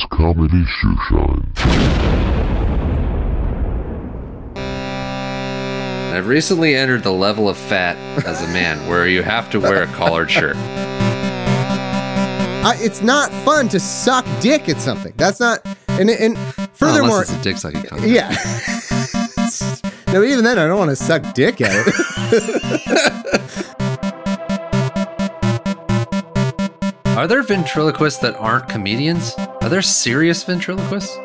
It's Comedy Shoeshine. I've recently entered the level of fat as a man where you have to wear a collared shirt. I, it's not fun to suck dick at something. That's not. And and furthermore, Unless it's a dick sucking contest. yeah. no, even then, I don't want to suck dick at it. Are there ventriloquists that aren't comedians? Are there serious ventriloquists?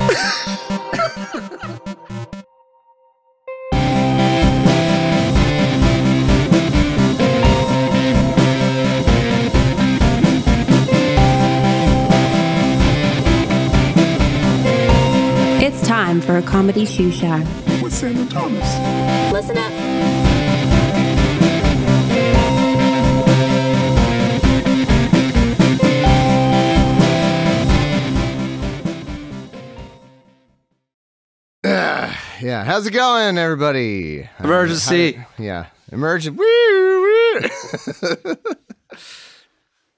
It's time for a comedy shoe shine. with Sandra Thomas. Listen up. Yeah. How's it going, everybody? Uh, Emergency. how- yeah. Woo.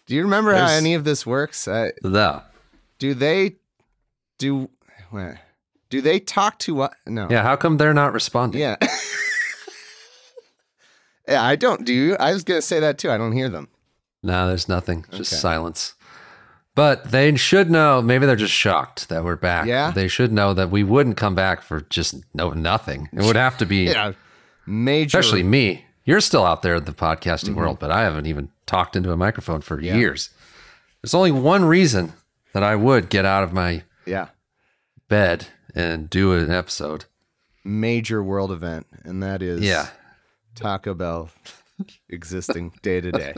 Do you remember how any of this works? Uh, No. do they do? What? Do they talk to us? No. Yeah, how come they're not responding? Yeah. yeah, I don't. Do you? I was gonna say that too. I don't hear them. No, there's nothing. Just Okay. silence. But they should know. Maybe they're just shocked that we're back. Yeah? They should know that we wouldn't come back for just no nothing. It would have to be, Yeah. Major. especially me. You're still out there in the podcasting mm-hmm. world, but I haven't even talked into a microphone for years. There's only one reason that I would get out of my Yeah. bed and do an episode. Major world event, and that is Yeah. Taco Bell existing day to day.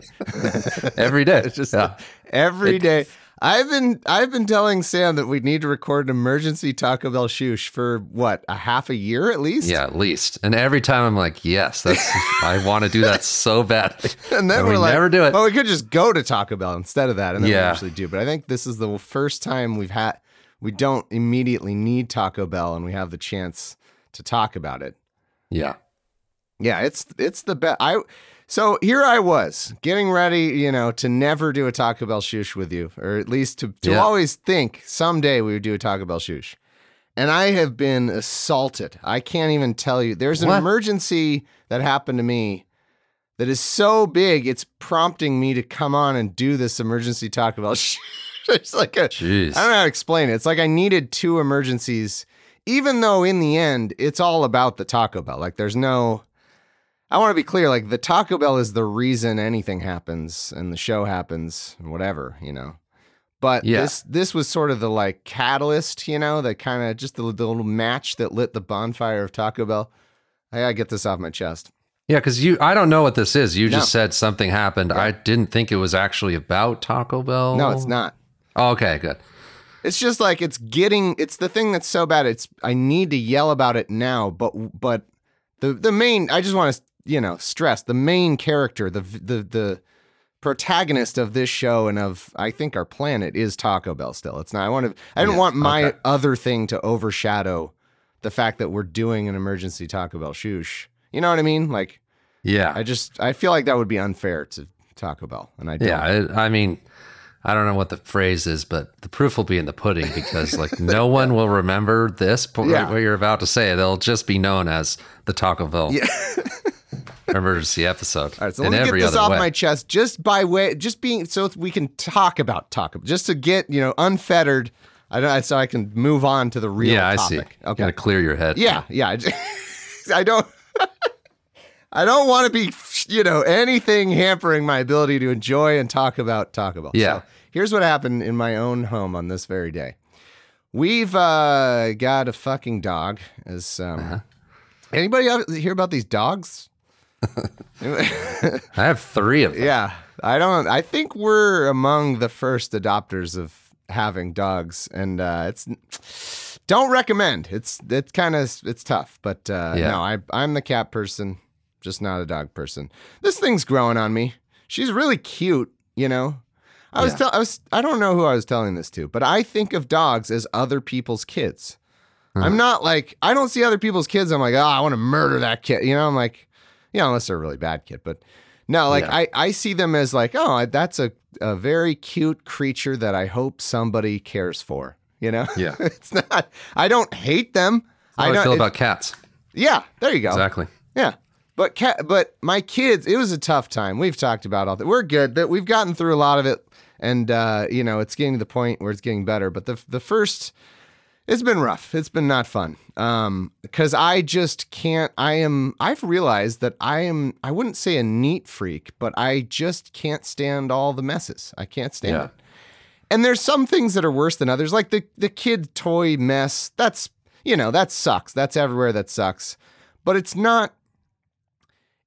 Every day. It's just yeah. every day. I've been I've been telling Sam that we need to record an emergency Taco Bell shoosh for what a half a year at least. Yeah, at least. And every time I'm like, yes, that's I want to do that so bad. and then And we're we like, never do it. Well, we could just go to Taco Bell instead of that, and then we actually do. But I think this is the first time we've had we don't immediately need Taco Bell, and we have the chance to talk about it. Yeah. Yeah, it's it's the best. I so here I was getting ready, you know, to never do a Taco Bell shoosh with you, or at least to to Yeah. always think someday we would do a Taco Bell shoosh. And I have been assaulted. I can't even tell you. There's an What? emergency that happened to me that is so big, it's prompting me to come on and do this emergency Taco Bell shoosh. it's like a Jeez. I don't know how to explain it. It's like I needed two emergencies, even though in the end it's all about the Taco Bell. Like there's no I want to be clear, like the Taco Bell is the reason anything happens and the show happens and whatever, you know. But Yeah. this this was sort of the like catalyst, you know, the kind of just the, the little match that lit the bonfire of Taco Bell. I gotta get this off my chest. Yeah, because you, I don't know what this is. You just said something happened. I didn't think it was actually about Taco Bell. No, it's not. Oh, okay, good. It's just like it's getting it's the thing that's so bad. It's I need to yell about it now, but but the the main I just want to you know stress the main character, the the the protagonist of this show and of I think our planet is Taco Bell still. It's not I want to I didn't Yeah, want my okay. other thing to overshadow the fact that we're doing an emergency Taco Bell shoosh. You know what I mean? Like Yeah. I just I feel like that would be unfair to Taco Bell and I don't. yeah. It, I mean, I don't know what the phrase is, but the proof will be in the pudding because, like, no one will remember this, po- Yeah. what you're about to say. They'll just be known as the Taco Bell emergency episode. All right, so let me get this off way. my chest, just by way, just being so we can talk about Taco, just to get you know unfettered. I don't, so I can move on to the real yeah, I topic. see. Okay. Gotta clear your head. Yeah, yeah. I don't. I don't want to be, you know, anything hampering my ability to enjoy and talk about Taco Bell. Yeah. So here's what happened in my own home on this very day. We've uh, got a fucking dog. As um, Uh-huh. anybody hear about these dogs? I have three of them. Yeah, I don't. I think we're among the first adopters of having dogs, and uh, it's don't recommend. It's it's kind of it's tough, but uh, Yeah. no, I I'm the cat person, just not a dog person. This thing's growing on me. She's really cute, you know. I was Yeah. tell I was I don't know who I was telling this to, but I think of dogs as other people's kids. I'm not like I don't see other people's kids. I'm like, oh, I want to murder that kid. You know, I'm like, you know, unless they're a really bad kid. But no, like Yeah. I, I see them as like, oh, that's a, a very cute creature that I hope somebody cares for. You know, Yeah. it's not. I don't hate them. I don't- feel it- about cats. Yeah, there you go. Exactly. Yeah. But cat, but my kids, it was a tough time. We've talked about all that. We're good. That we've gotten through a lot of it, and uh, you know, it's getting to the point where it's getting better. But the the first, it's been rough. It's been not fun. Um, because I just can't. I am. I've realized that I am. I wouldn't say a neat freak, but I just can't stand all the messes. I can't stand Yeah. it. And there's some things that are worse than others, like the the kid toy mess. That's you know that sucks. That's everywhere. That sucks. But it's not.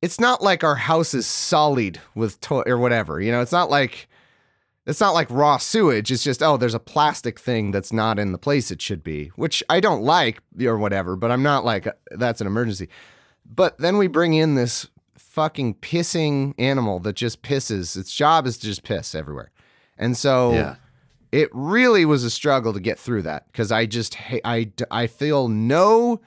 It's not like our house is sullied with toy or whatever. You know, it's not like it's not like raw sewage. It's just oh, there's a plastic thing that's not in the place it should be, which I don't like or whatever. But I'm not like that's an emergency. But then we bring in this fucking pissing animal that just pisses. Its job is to just piss everywhere. And so Yeah. it really was a struggle to get through that because I just ha- I feel no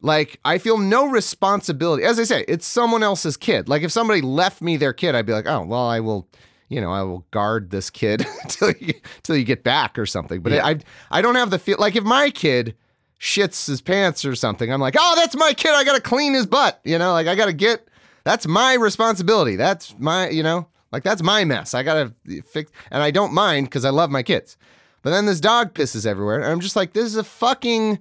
like I feel no responsibility. As I say, it's someone else's kid. Like if somebody left me their kid, I'd be like, oh well, I will, you know, I will guard this kid till you till you get back or something. But Yeah. I I don't have the feel like if my kid shits his pants or something, I'm like, oh, that's my kid. I gotta clean his butt. You know, like I gotta get. That's my responsibility. That's my, you know, like that's my mess. I gotta fix, and I don't mind because I love my kids. But then this dog pisses everywhere, and I'm just like, this is a fucking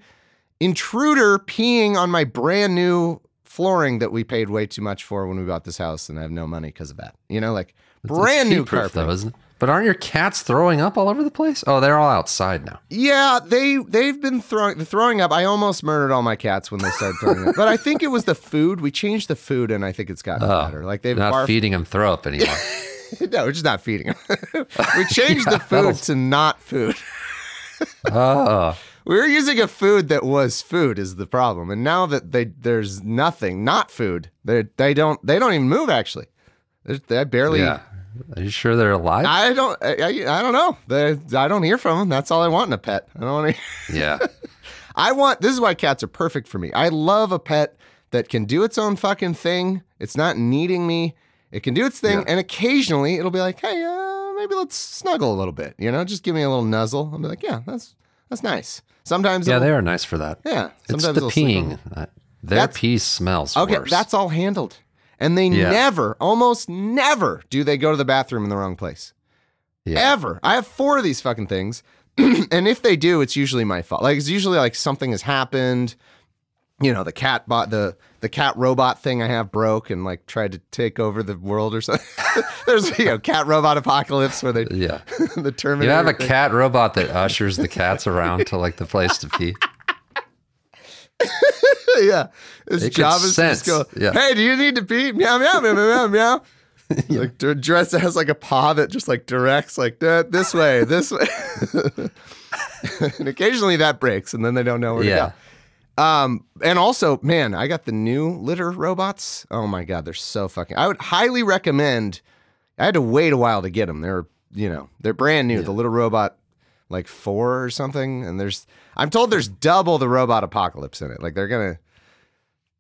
intruder peeing on my brand new flooring that we paid way too much for when we bought this house, and I have no money because of that. You know, like brand new carpet. though, isn't it? But aren't your cats throwing up all over the place? Oh, they're all outside now. Yeah, they they've been throwing throwing up. I almost murdered all my cats when they started throwing up, but I think it was the food. We changed the food, and I think it's gotten Oh, better. Like they've not barfed. feeding them throw up anymore. no, we're just not feeding them. we changed Yeah, the food that'll- to not food. oh, We were using a food that was food is the problem, and now that they there's nothing not food, they they don't they don't even move actually. They, they barely. yeah. Are you sure they're alive? I don't. I, I, I don't know. They, I don't hear from them. That's all I want in a pet. I don't want to. yeah. I want. This is why cats are perfect for me. I love a pet that can do its own fucking thing. It's not needing me. It can do its thing, Yeah. and occasionally it'll be like, "Hey, uh, maybe let's snuggle a little bit." You know, just give me a little nuzzle. I'll be like, "Yeah, that's that's nice." Sometimes, Yeah, they are nice for that. Yeah, It's sometimes the it'll sleep on peeing. Their That's- pee smells Okay, worse. that's all handled. And they Yeah. never, almost never, do they go to the bathroom in the wrong place. yeah. Ever. I have four of these fucking things. and if they do, it's usually my fault. Like it's usually like something has happened. You know, the cat bot the the cat robot thing I have broke and like tried to take over the world or something. There's you know, cat robot apocalypse where they Yeah. the Terminator. You have a thing. cat robot that ushers the cats around to like the place to pee. yeah. His It could job is just go, yeah. hey, do you need to pee? Meow, meow, meow, meow, meow, meow. Like d- dress has like a paw that just like directs like this way, this way. and occasionally that breaks and then they don't know where Yeah. to go. Um, and also, man, I got the new litter robots. Oh my god, they're so fucking. I would highly recommend. I had to wait a while to get them. They're you know they're brand new. The Litter-Robot, like four or something. And there's I'm told there's double the robot apocalypse in it. Like they're gonna,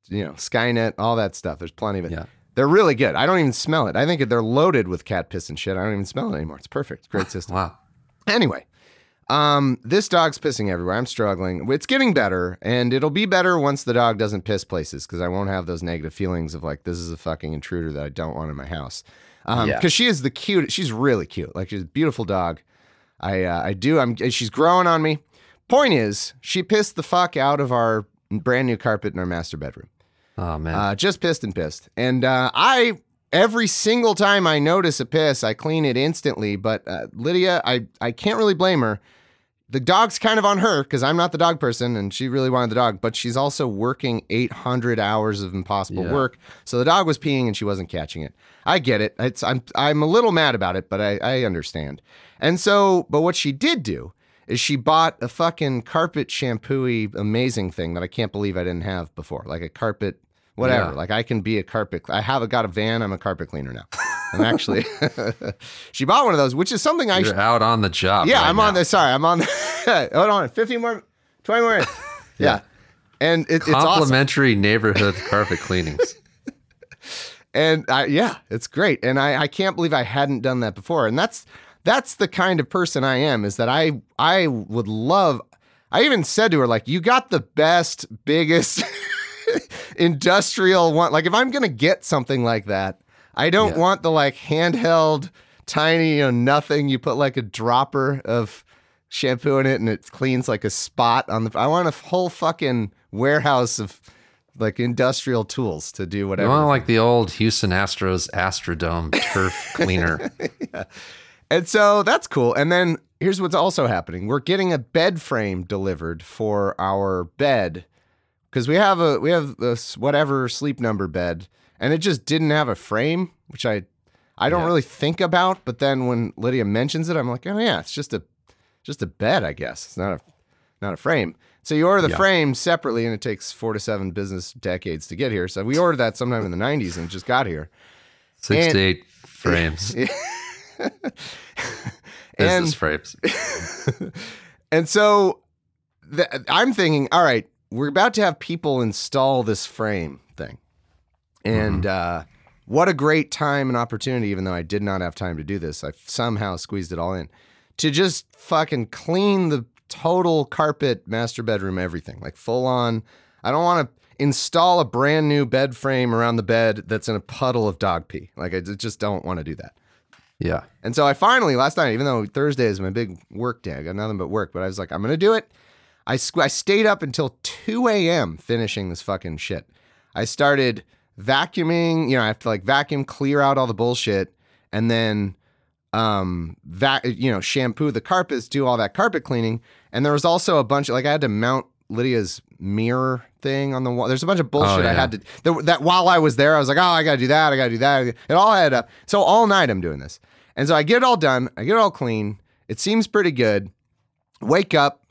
you know, Skynet, all that stuff. There's plenty of it. Yeah. They're really good. I don't even smell it. I think they're loaded with cat piss and shit. I don't even smell it anymore. It's perfect. Great system. Wow. Anyway, um, this dog's pissing everywhere. I'm struggling. It's getting better, and it'll be better once the dog doesn't piss places because I won't have those negative feelings of like this is a fucking intruder that I don't want in my house. Um, Yeah. because she is the cute. She's really cute. Like she's a beautiful dog. I uh, I do. I'm. She's growing on me. Point is, she pissed the fuck out of our brand new carpet in our master bedroom. Oh man. Uh, just pissed and pissed. And uh, I, every single time I notice a piss, I clean it instantly. But uh, Lydia, I, I can't really blame her. The dog's kind of on her because I'm not the dog person and she really wanted the dog, but she's also working 800 hours of impossible Yeah. work. So the dog was peeing and she wasn't catching it. I get it. It's, I'm, I'm a little mad about it, but I, I understand. And so, but what she did do is she bought a fucking carpet shampooy amazing thing that I can't believe I didn't have before, like a carpet whatever. Yeah. Like I can be a carpet. I have a, got a van. I'm a carpet cleaner now. I'm actually. she bought one of those, which is something I. You're should out on the job. yeah, right I'm on now. the. Sorry, I'm on. The, hold on, 15 more, 20 more. minutes. yeah. and it, it's awesome. Complimentary neighborhood carpet cleanings. And I, yeah, it's great. And I, I can't believe I hadn't done that before. And that's that's the kind of person I am. Is that I I would love. I even said to her like, "You got the best, biggest industrial one. Like, if I'm gonna get something like that, I don't Yeah. want the like handheld, tiny, you know, nothing. You put like a dropper of shampoo in it and it cleans like a spot on the. I want a whole fucking warehouse of like industrial tools to do whatever. You want like the old Houston Astros Astrodome turf cleaner. yeah. And so that's cool. And then here's what's also happening. We're getting a bed frame delivered for our bed because we have a we have this whatever sleep number bed and it just didn't have a frame, which I I don't Yeah. really think about, but then when Lydia mentions it, I'm like, "Oh yeah, it's just a just a bed, I guess. It's not a not a frame." So you order the Yeah. frame separately and it takes 4 to 7 business decades to get here. So we ordered that sometime in the 90s and it just got here. Six And- to eight frames. And- Business frames. And so I'm thinking, all right, we're about to have people install this frame thing. And uh, what a great time and opportunity, even though I did not have time to do this. I somehow squeezed it all in to just fucking clean the total carpet, master bedroom, everything like full on. I don't want to install a brand new bed frame around the bed that's in a puddle of dog pee. Like, I just don't want to do that. Yeah. And so I finally last night, even though Thursday is my big work day, I got nothing but work, but I was like, I'm gonna do it. I squ- I stayed up until 2 a.m. finishing this fucking shit. I started vacuuming. You know, I have to like vacuum, clear out all the bullshit, and then um vac you know shampoo the carpets, do all that carpet cleaning. And there was also a bunch of like I had to mount Lydia's mirror thing on the wall. There's a bunch of bullshit I yeah. had to that, that while I was there, I was like, oh, I gotta do that, I gotta do that. It all added up. So all night I'm doing this. And so I get it all done, I get it all clean. It seems pretty good. Wake up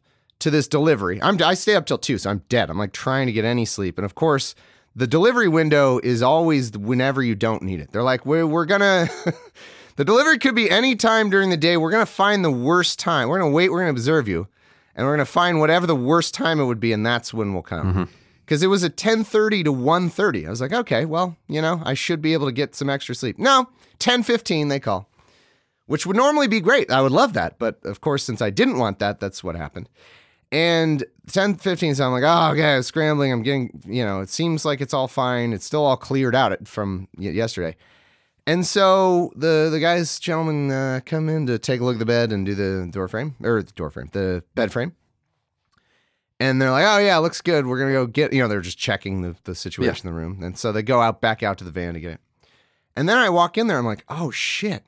to this delivery. I'm I stay up till two, so I'm dead. I'm like trying to get any sleep. And of course, the delivery window is always whenever you don't need it. They're like, we're, we're gonna the delivery could be any time during the day. We're gonna find the worst time. We're gonna wait, we're gonna observe you, and we're gonna find whatever the worst time it would be, and that's when we'll come. Mm-hmm. Because it was at 10:30 to 1:30. I was like, okay, well, you know, I should be able to get some extra sleep. No, 10:15 they call which would normally be great. I would love that. But of course, since I didn't want that, that's what happened. And 10, 15, so I'm like, oh, okay, I'm scrambling. I'm getting, you know, it seems like it's all fine. It's still all cleared out from yesterday. And so the the guys, gentlemen, uh, come in to take a look at the bed and do the door frame or the door frame, the bed frame. And they're like, oh yeah, looks good. We're gonna go get, you know, they're just checking the, the situation in the room. And so they go out back out to the van to get it. And then I walk in there, I'm like, oh shit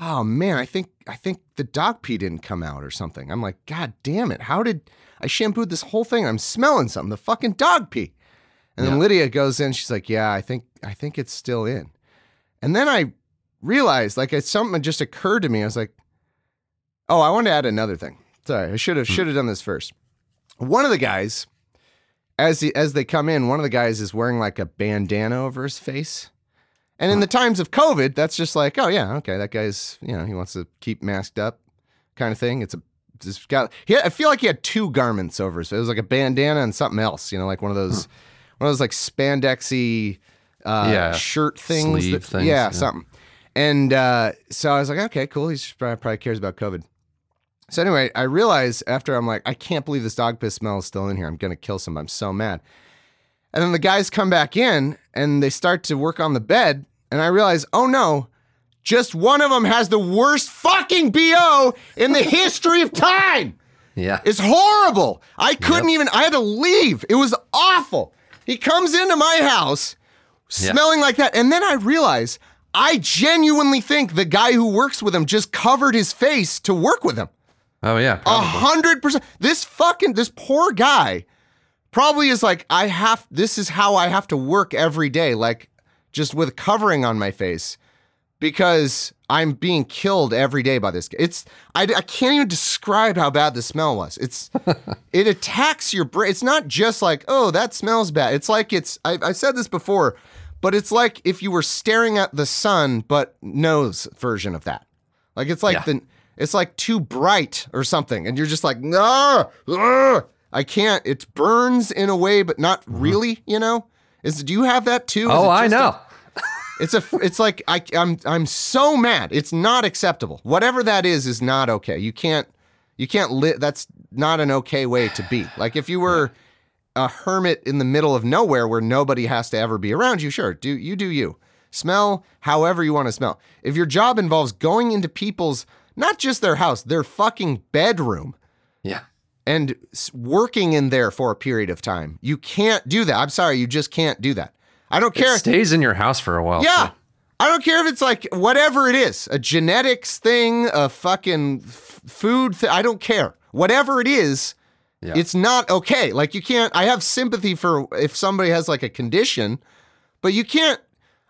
oh man, I think I think the dog pee didn't come out or something. I'm like, God damn it. How did I shampooed this whole thing? I'm smelling something, the fucking dog pee. And then Lydia goes in, she's like, Yeah, I think I think it's still in. And then I realized, like it's something just occurred to me. I was like, Oh, I want to add another thing. Sorry, I should have hmm. should have done this first. One of the guys, as the, as they come in, one of the guys is wearing like a bandana over his face. And in the times of COVID, that's just like, oh yeah, okay, that guy's, you know, he wants to keep masked up, kind of thing. It's a, this guy. He, had- I feel like he had two garments over, so it was like a bandana and something else, you know, like one of those, one of those like spandexy, uh, Yeah, shirt things. sleeve that- things, yeah, yeah. something. And uh, so I was like, okay, cool. He's probably, probably cares about COVID. So anyway, I realized after I'm like, I can't believe this dog piss smell is still in here. I'm gonna kill somebody. I'm so mad. And then the guys come back in and they start to work on the bed. And I realize, oh no, just one of them has the worst fucking BO in the history of time. Yeah. It's horrible. I couldn't even, I had to leave. It was awful. He comes into my house smelling like that. And then I realize I genuinely think the guy who works with him just covered his face to work with him. Oh yeah. A hundred percent. This fucking this poor guy probably is like, I have this is how I have to work every day, like just with covering on my face because I'm being killed every day by this. It's I, I can't even describe how bad the smell was. It's it attacks your brain. It's not just like, oh, that smells bad. It's like it's I, I've said this before, but it's like if you were staring at the sun, but nose version of that. Like it's like Yeah. the it's like too bright or something, and you're just like, no, I can't. It burns in a way, but not mm-hmm. really. You know? Is do you have that too? Oh, I just a- know. It's a. It's like I. I'm. I'm so mad. It's not acceptable. Whatever that is is not okay. You can't. You can't live. That's not an okay way to be. Like if you were a hermit in the middle of nowhere where nobody has to ever be around you, sure, do you do you. Smell however you want to smell. If your job involves going into people's not just their house, their fucking bedroom Yeah. and working in there for a period of time, you can't do that. I'm sorry, you just can't do that. I don't care. It stays in your house for a while. Yeah. too. I don't care if it's like whatever it is, a genetics thing, a fucking f- food thing. I don't care. Whatever it is, Yeah. it's not okay. Like you can't, I have sympathy for if somebody has like a condition, but you can't,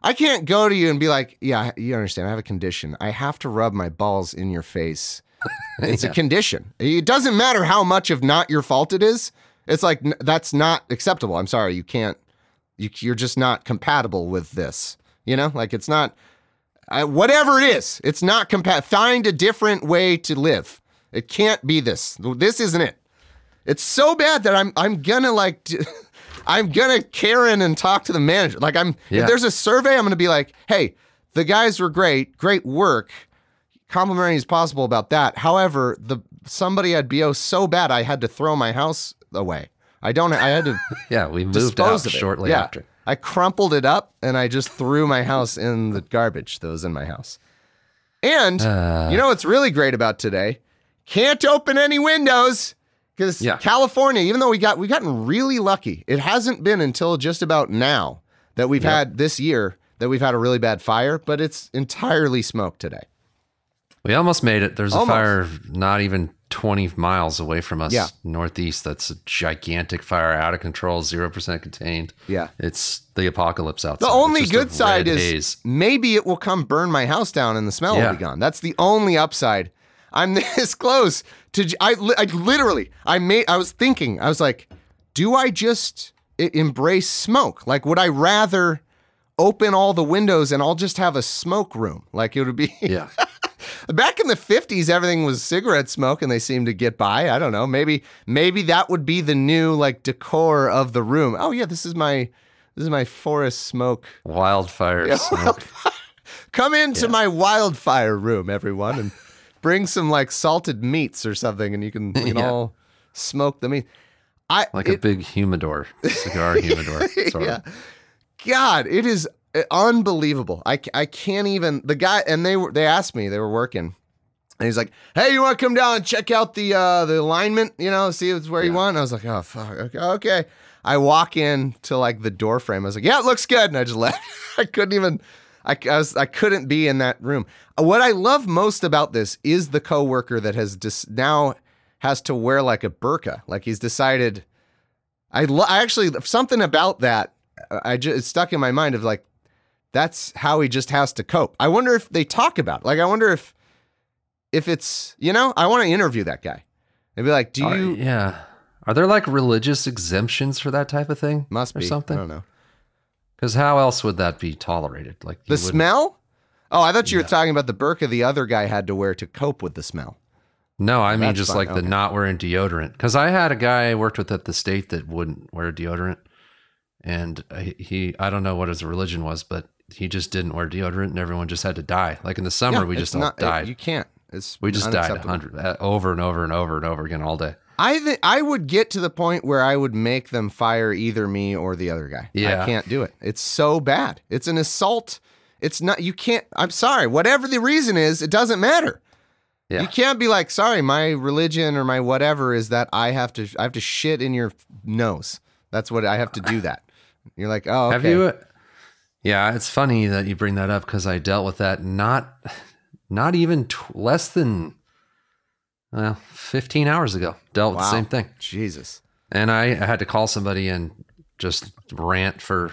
I can't go to you and be like, yeah, you understand, I have a condition. I have to rub my balls in your face. It's a condition. It doesn't matter how much of not your fault it is. It's like, that's not acceptable. I'm sorry. You can't, you, you're just not compatible with this. You know, like it's not, I, whatever it is, it's not compat. Find a different way to live. It can't be this. This isn't it. It's so bad that I'm I'm gonna like I'm gonna Karen and talk to the manager. Like I'm Yeah. if there's a survey, I'm gonna be like, hey, the guys were great, great work. Complimenting is possible about that. However, the somebody at BO so bad I had to throw my house away. I don't I had to Yeah. We moved out of it. shortly Yeah. after. I crumpled it up and I just threw my house in the garbage that was in my house. And Uh. you know what's really great about today? Can't open any windows because Yeah. California, even though we got we gotten really lucky, it hasn't been until just about now that we've had this year that we've had a really bad fire, but it's entirely smoke today. We almost made it. There's a fire not even 20 miles away from us, Yeah. northeast. That's a gigantic fire, out of control, 0% contained. Yeah. It's the apocalypse outside. The only good side is haze. maybe it will come burn my house down and the smell Yeah. will be gone. That's the only upside. I'm this close to. I, I literally. I made. I was thinking. I was like, do I just embrace smoke? Like, would I rather open all the windows and I'll just have a smoke room? Like it would be. Yeah. Back in the 50s, everything was cigarette smoke and they seemed to get by. I don't know. Maybe maybe that would be the new like decor of the room. Oh yeah, this is my this is my forest smoke. Wildfire smoke. Come into my wildfire room, everyone, and bring some like salted meats or something and you can can Yeah. all smoke the meat. I Like a big humidor, cigar humidor. Yeah. God, it is unbelievable. I, I can't even the guy and they were they asked me they were working, and he's like, "Hey, you want to come down and check out the uh the alignment? You know, see if it's where you want." And I was like, "Oh fuck, okay." okay. I walk in to like the door frame. I was like, "Yeah, it looks good," and I just left. I couldn't even. I, I was I couldn't be in that room. Uh, What I love most about this is the coworker that has just now has to wear like a burqa. Like he's decided. I, lo- I actually something about that I just it's stuck in my mind of like that's how he just has to cope. I wonder if they talk about it. Like I wonder if if it's you know I want to interview that guy and be like, do you yeah. Are there like religious exemptions for that type of thing? must be something? I don't know Because how else would that be tolerated? Like the smell. Oh, I thought you were talking about the burqa the other guy had to wear to cope with the smell. No, I mean That's just fine, like the not wearing deodorant. Because I had a guy I worked with at the state that wouldn't wear deodorant, and uh, he, he I don't know what his religion was, but he just didn't wear deodorant, and everyone just had to die. Like in the summer, Yeah, we just all not- it- died. you can't. It's we just died a hundred uh, over and over and over and over again all day. I think I would get to the point where I would make them fire either me or the other guy. Yeah. I can't do it. It's so bad. It's an assault. It's not. You can't. I'm sorry. Whatever the reason is, it doesn't matter. Yeah. You can't be like, sorry, my religion or my whatever is that I have to. I have to shit in your nose. That's what I have to do. That. You're like, oh, okay. Have you? Yeah, it's funny that you bring that up because I dealt with that not not even tw- less than well 15 hours ago. Dealt with the same thing. Jesus. And I, I had to call somebody and just rant for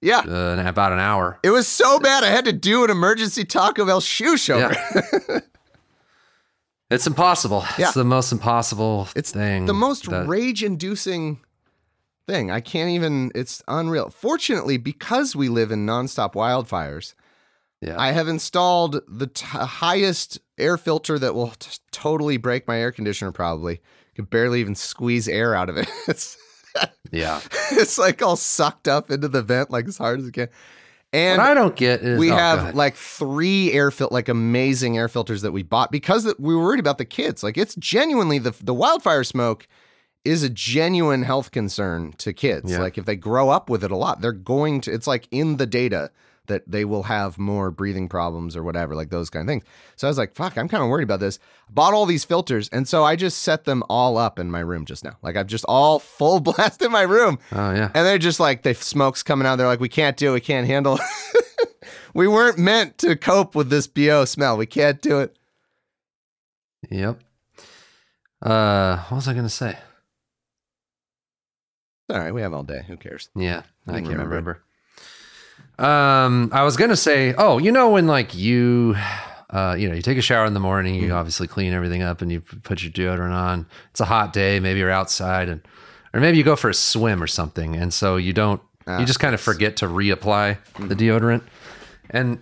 Yeah. uh, about an hour. It was so bad. I had to do an emergency Taco Bell shoe show. Yeah. it's impossible. Yeah. It's the most impossible It's thing. the most that- rage-inducing thing. I can't even. It's unreal. Fortunately, because we live in nonstop wildfires, Yeah. I have installed the t- highest air filter that will t- totally break my air conditioner. Probably could barely even squeeze air out of it. It's yeah. it's like all sucked up into the vent like as hard as it can. And what I don't get is we oh, have like three air fil- like amazing air filters that we bought because we were worried about the kids. Like it's genuinely the the wildfire smoke is a genuine health concern to kids. Yeah. Like if they grow up with it a lot, they're going to. It's like in the data that they will have more breathing problems or whatever, like those kind of things. So I was like, fuck, I'm kind of worried about this. Bought all these filters, and so I just set them all up in my room just now. Like I've just all full blast in my room. oh yeah, And they're just like the smoke's coming out. They're like, we can't do it. We can't handle it. we weren't meant to cope with this BO smell. We can't do it. yep. Uh, what was I gonna say? All right, we have all day. Who cares? Yeah, I can can't remember remember. Um, I was gonna say, oh, you know when like you, uh, you know, you take a shower in the morning, Mm-hmm. you obviously clean everything up, and you put your deodorant on. It's a hot day, maybe you're outside, and or maybe you go for a swim or something, and so you don't, Ah, you just kind of. Mm-hmm. forget to reapply the deodorant, and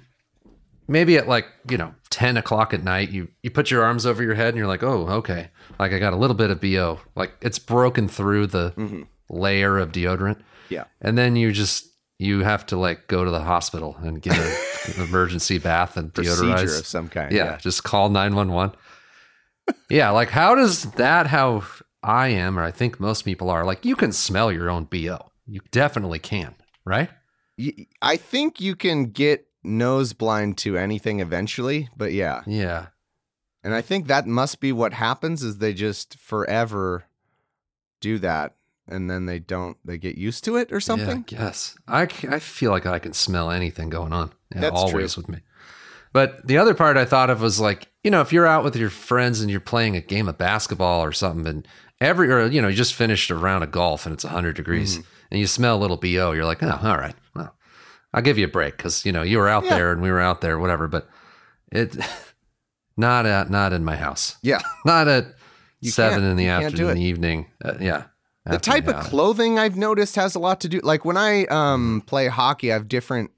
maybe at like you know 10 o'clock at night you you put your arms over your head and you're like oh okay like i got a little bit of bo like it's broken through the Mm-hmm. Layer of deodorant. Yeah. and then you just you have to like go to the hospital and get a- an emergency bath and Procedure deodorize. of some kind. yeah, just call 911 yeah like how does that how i am or i think most people are like you can smell your own bo you definitely can right? I think you can get nose blind to anything eventually, but yeah. yeah. And I think that must be what happens is they just forever do that and then they don't they get used to it or something. Yeah, I guess. I, I feel like I can smell anything going on. Yeah, That's always with me. But the other part I thought of was like, you know, if you're out with your friends and you're playing a game of basketball or something, and every, or, you know, you just finished a round of golf and it's 100 degrees Mm-hmm. and you smell a little BO, you're like, oh, all right. Well, I'll give you a break because, you know, you were out Yeah. there and we were out there, whatever. But it, not at, not in my house. Yeah. Not at You seven in the afternoon, in the evening. Uh, yeah. The type of clothing I've noticed has a lot to do. Like when I um play hockey, I have different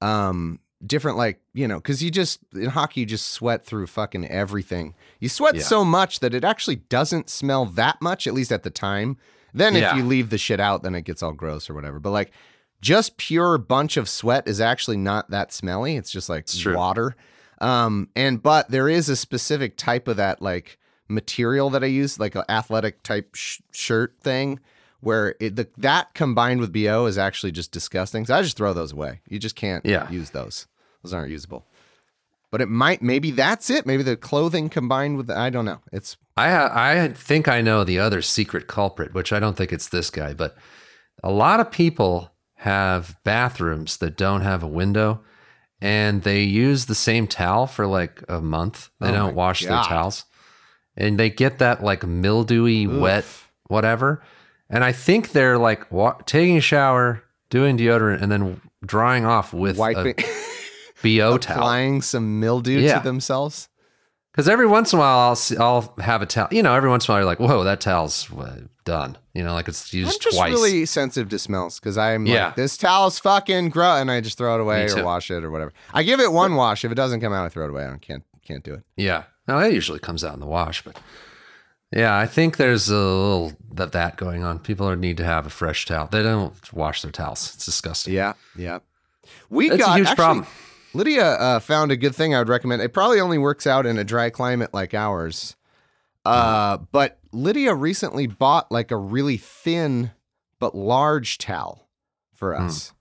um different like you know because you just in hockey you just sweat through fucking everything. You sweat Yeah. so much that it actually doesn't smell that much, at least at the time. Then if you leave the shit out, then it gets all gross or whatever. But like just pure bunch of sweat is actually not that smelly. It's just like It's water. Um, and but there is a specific type of that like material that I use, like an athletic type sh- shirt thing, where it the, that combined with bo is actually just disgusting. So I just throw those away. You just can't Yeah. use those. Those aren't usable. But it might maybe that's it. Maybe the clothing combined with the, I don't know. It's I I think I know the other secret culprit, which I don't think it's this guy, but a lot of people have bathrooms that don't have a window and they use the same towel for like a month. They Oh don't wash their towels. And they get that like mildewy, wet, whatever. And I think they're like wa- taking a shower, doing deodorant, and then drying off with wiping a BO towel. applying some mildew Yeah. to themselves. Because every once in a while, I'll see, I'll have a towel. You know, every once in a while, you're like, "Whoa, that towel's uh, done." You know, like it's used I'm just twice. really sensitive to smells because I'm Yeah. like, this towel's fucking gross, and I just throw it away or wash it or whatever. I give it one wash. If it doesn't come out, I throw it away. I can't can't do it. yeah, no, it usually comes out in the wash, but yeah, I think there's a little of that going on. People need to have a fresh towel. They don't wash their towels. It's disgusting. Yeah, yeah. We It's a got huge actually, problem. Lydia uh, found a good thing I would recommend. It probably only works out in a dry climate like ours. Uh, but Lydia recently bought like a really thin but large towel for Hmm. us.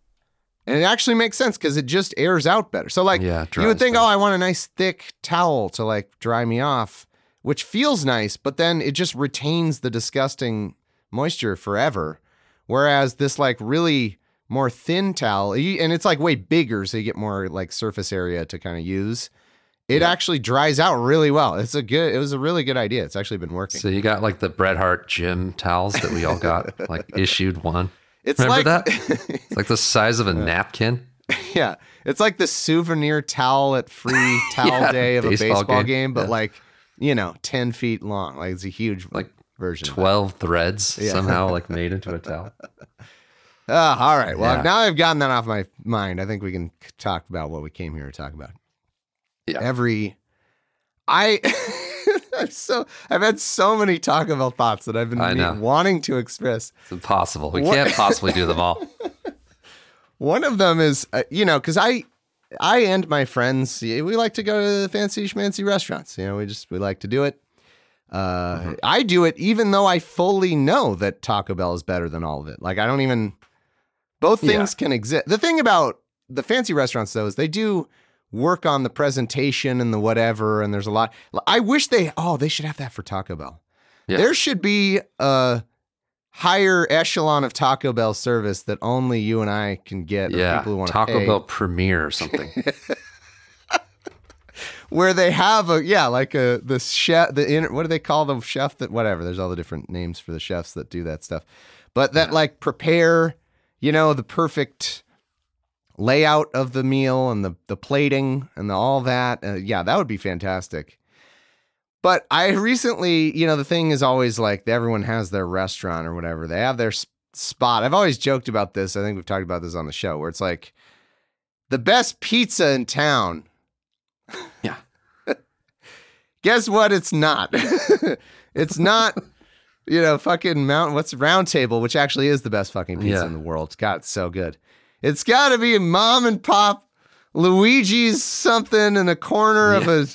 And it actually makes sense because it just airs out better. So like Yeah, you would think, oh, I want a nice thick towel to like dry me off, which feels nice, but then it just retains the disgusting moisture forever. Whereas this like really more thin towel, and it's like way bigger, so you get more like surface area to kind of use. It actually dries out really well. It's a good. It was a really good idea. It's actually been working. So you got like the Bret Hart gym towels that we all got, like issued one. It's Remember like that? It's like the size of a napkin. yeah, it's like the souvenir towel at free towel Yeah, day of a baseball baseball game. game, but Yeah. like you know, ten feet long. Like it's a huge like version. of. Twelve threads Yeah. somehow like made into a towel. Ah, all right. Well, Yeah. now I've gotten that off my mind. I think we can talk about what we came here to talk about. Yeah. Every, I, I'm so I've had so many Taco Bell thoughts that I've been wanting to express. It's impossible. We What- can't possibly do them all. One of them is, uh, you know, because I, I and my friends, we like to go to the fancy schmancy restaurants. You know, we just we like to do it. Uh, I do it even though I fully know that Taco Bell is better than all of it. Like I don't even. Both things can exist. The thing about the fancy restaurants though is they do work on the presentation and the whatever, and there's a lot. I wish they. Oh, they should have that for Taco Bell. Yeah. There should be a higher echelon of Taco Bell service that only you and I can get. Yeah, people who want Taco pay, Bell Premier or something. where they have a yeah, like a the chef, the inner, what do they call the chef that whatever? There's all the different names for the chefs that do that stuff, but that like prepare, you know, the perfect layout of the meal and the the plating and the, all that. Uh, yeah, that would be fantastic. But I recently, you know, the thing is always like everyone has their restaurant or whatever. They have their s- spot. I've always joked about this. I think we've talked about this on the show where it's like the best pizza in town. Yeah. Guess what? It's not. it's not, you know, fucking Mount, what's Round Table, which actually is the best fucking pizza Yeah. in the world. God, it's so good. It's got to be mom and pop Luigi's something in a corner of a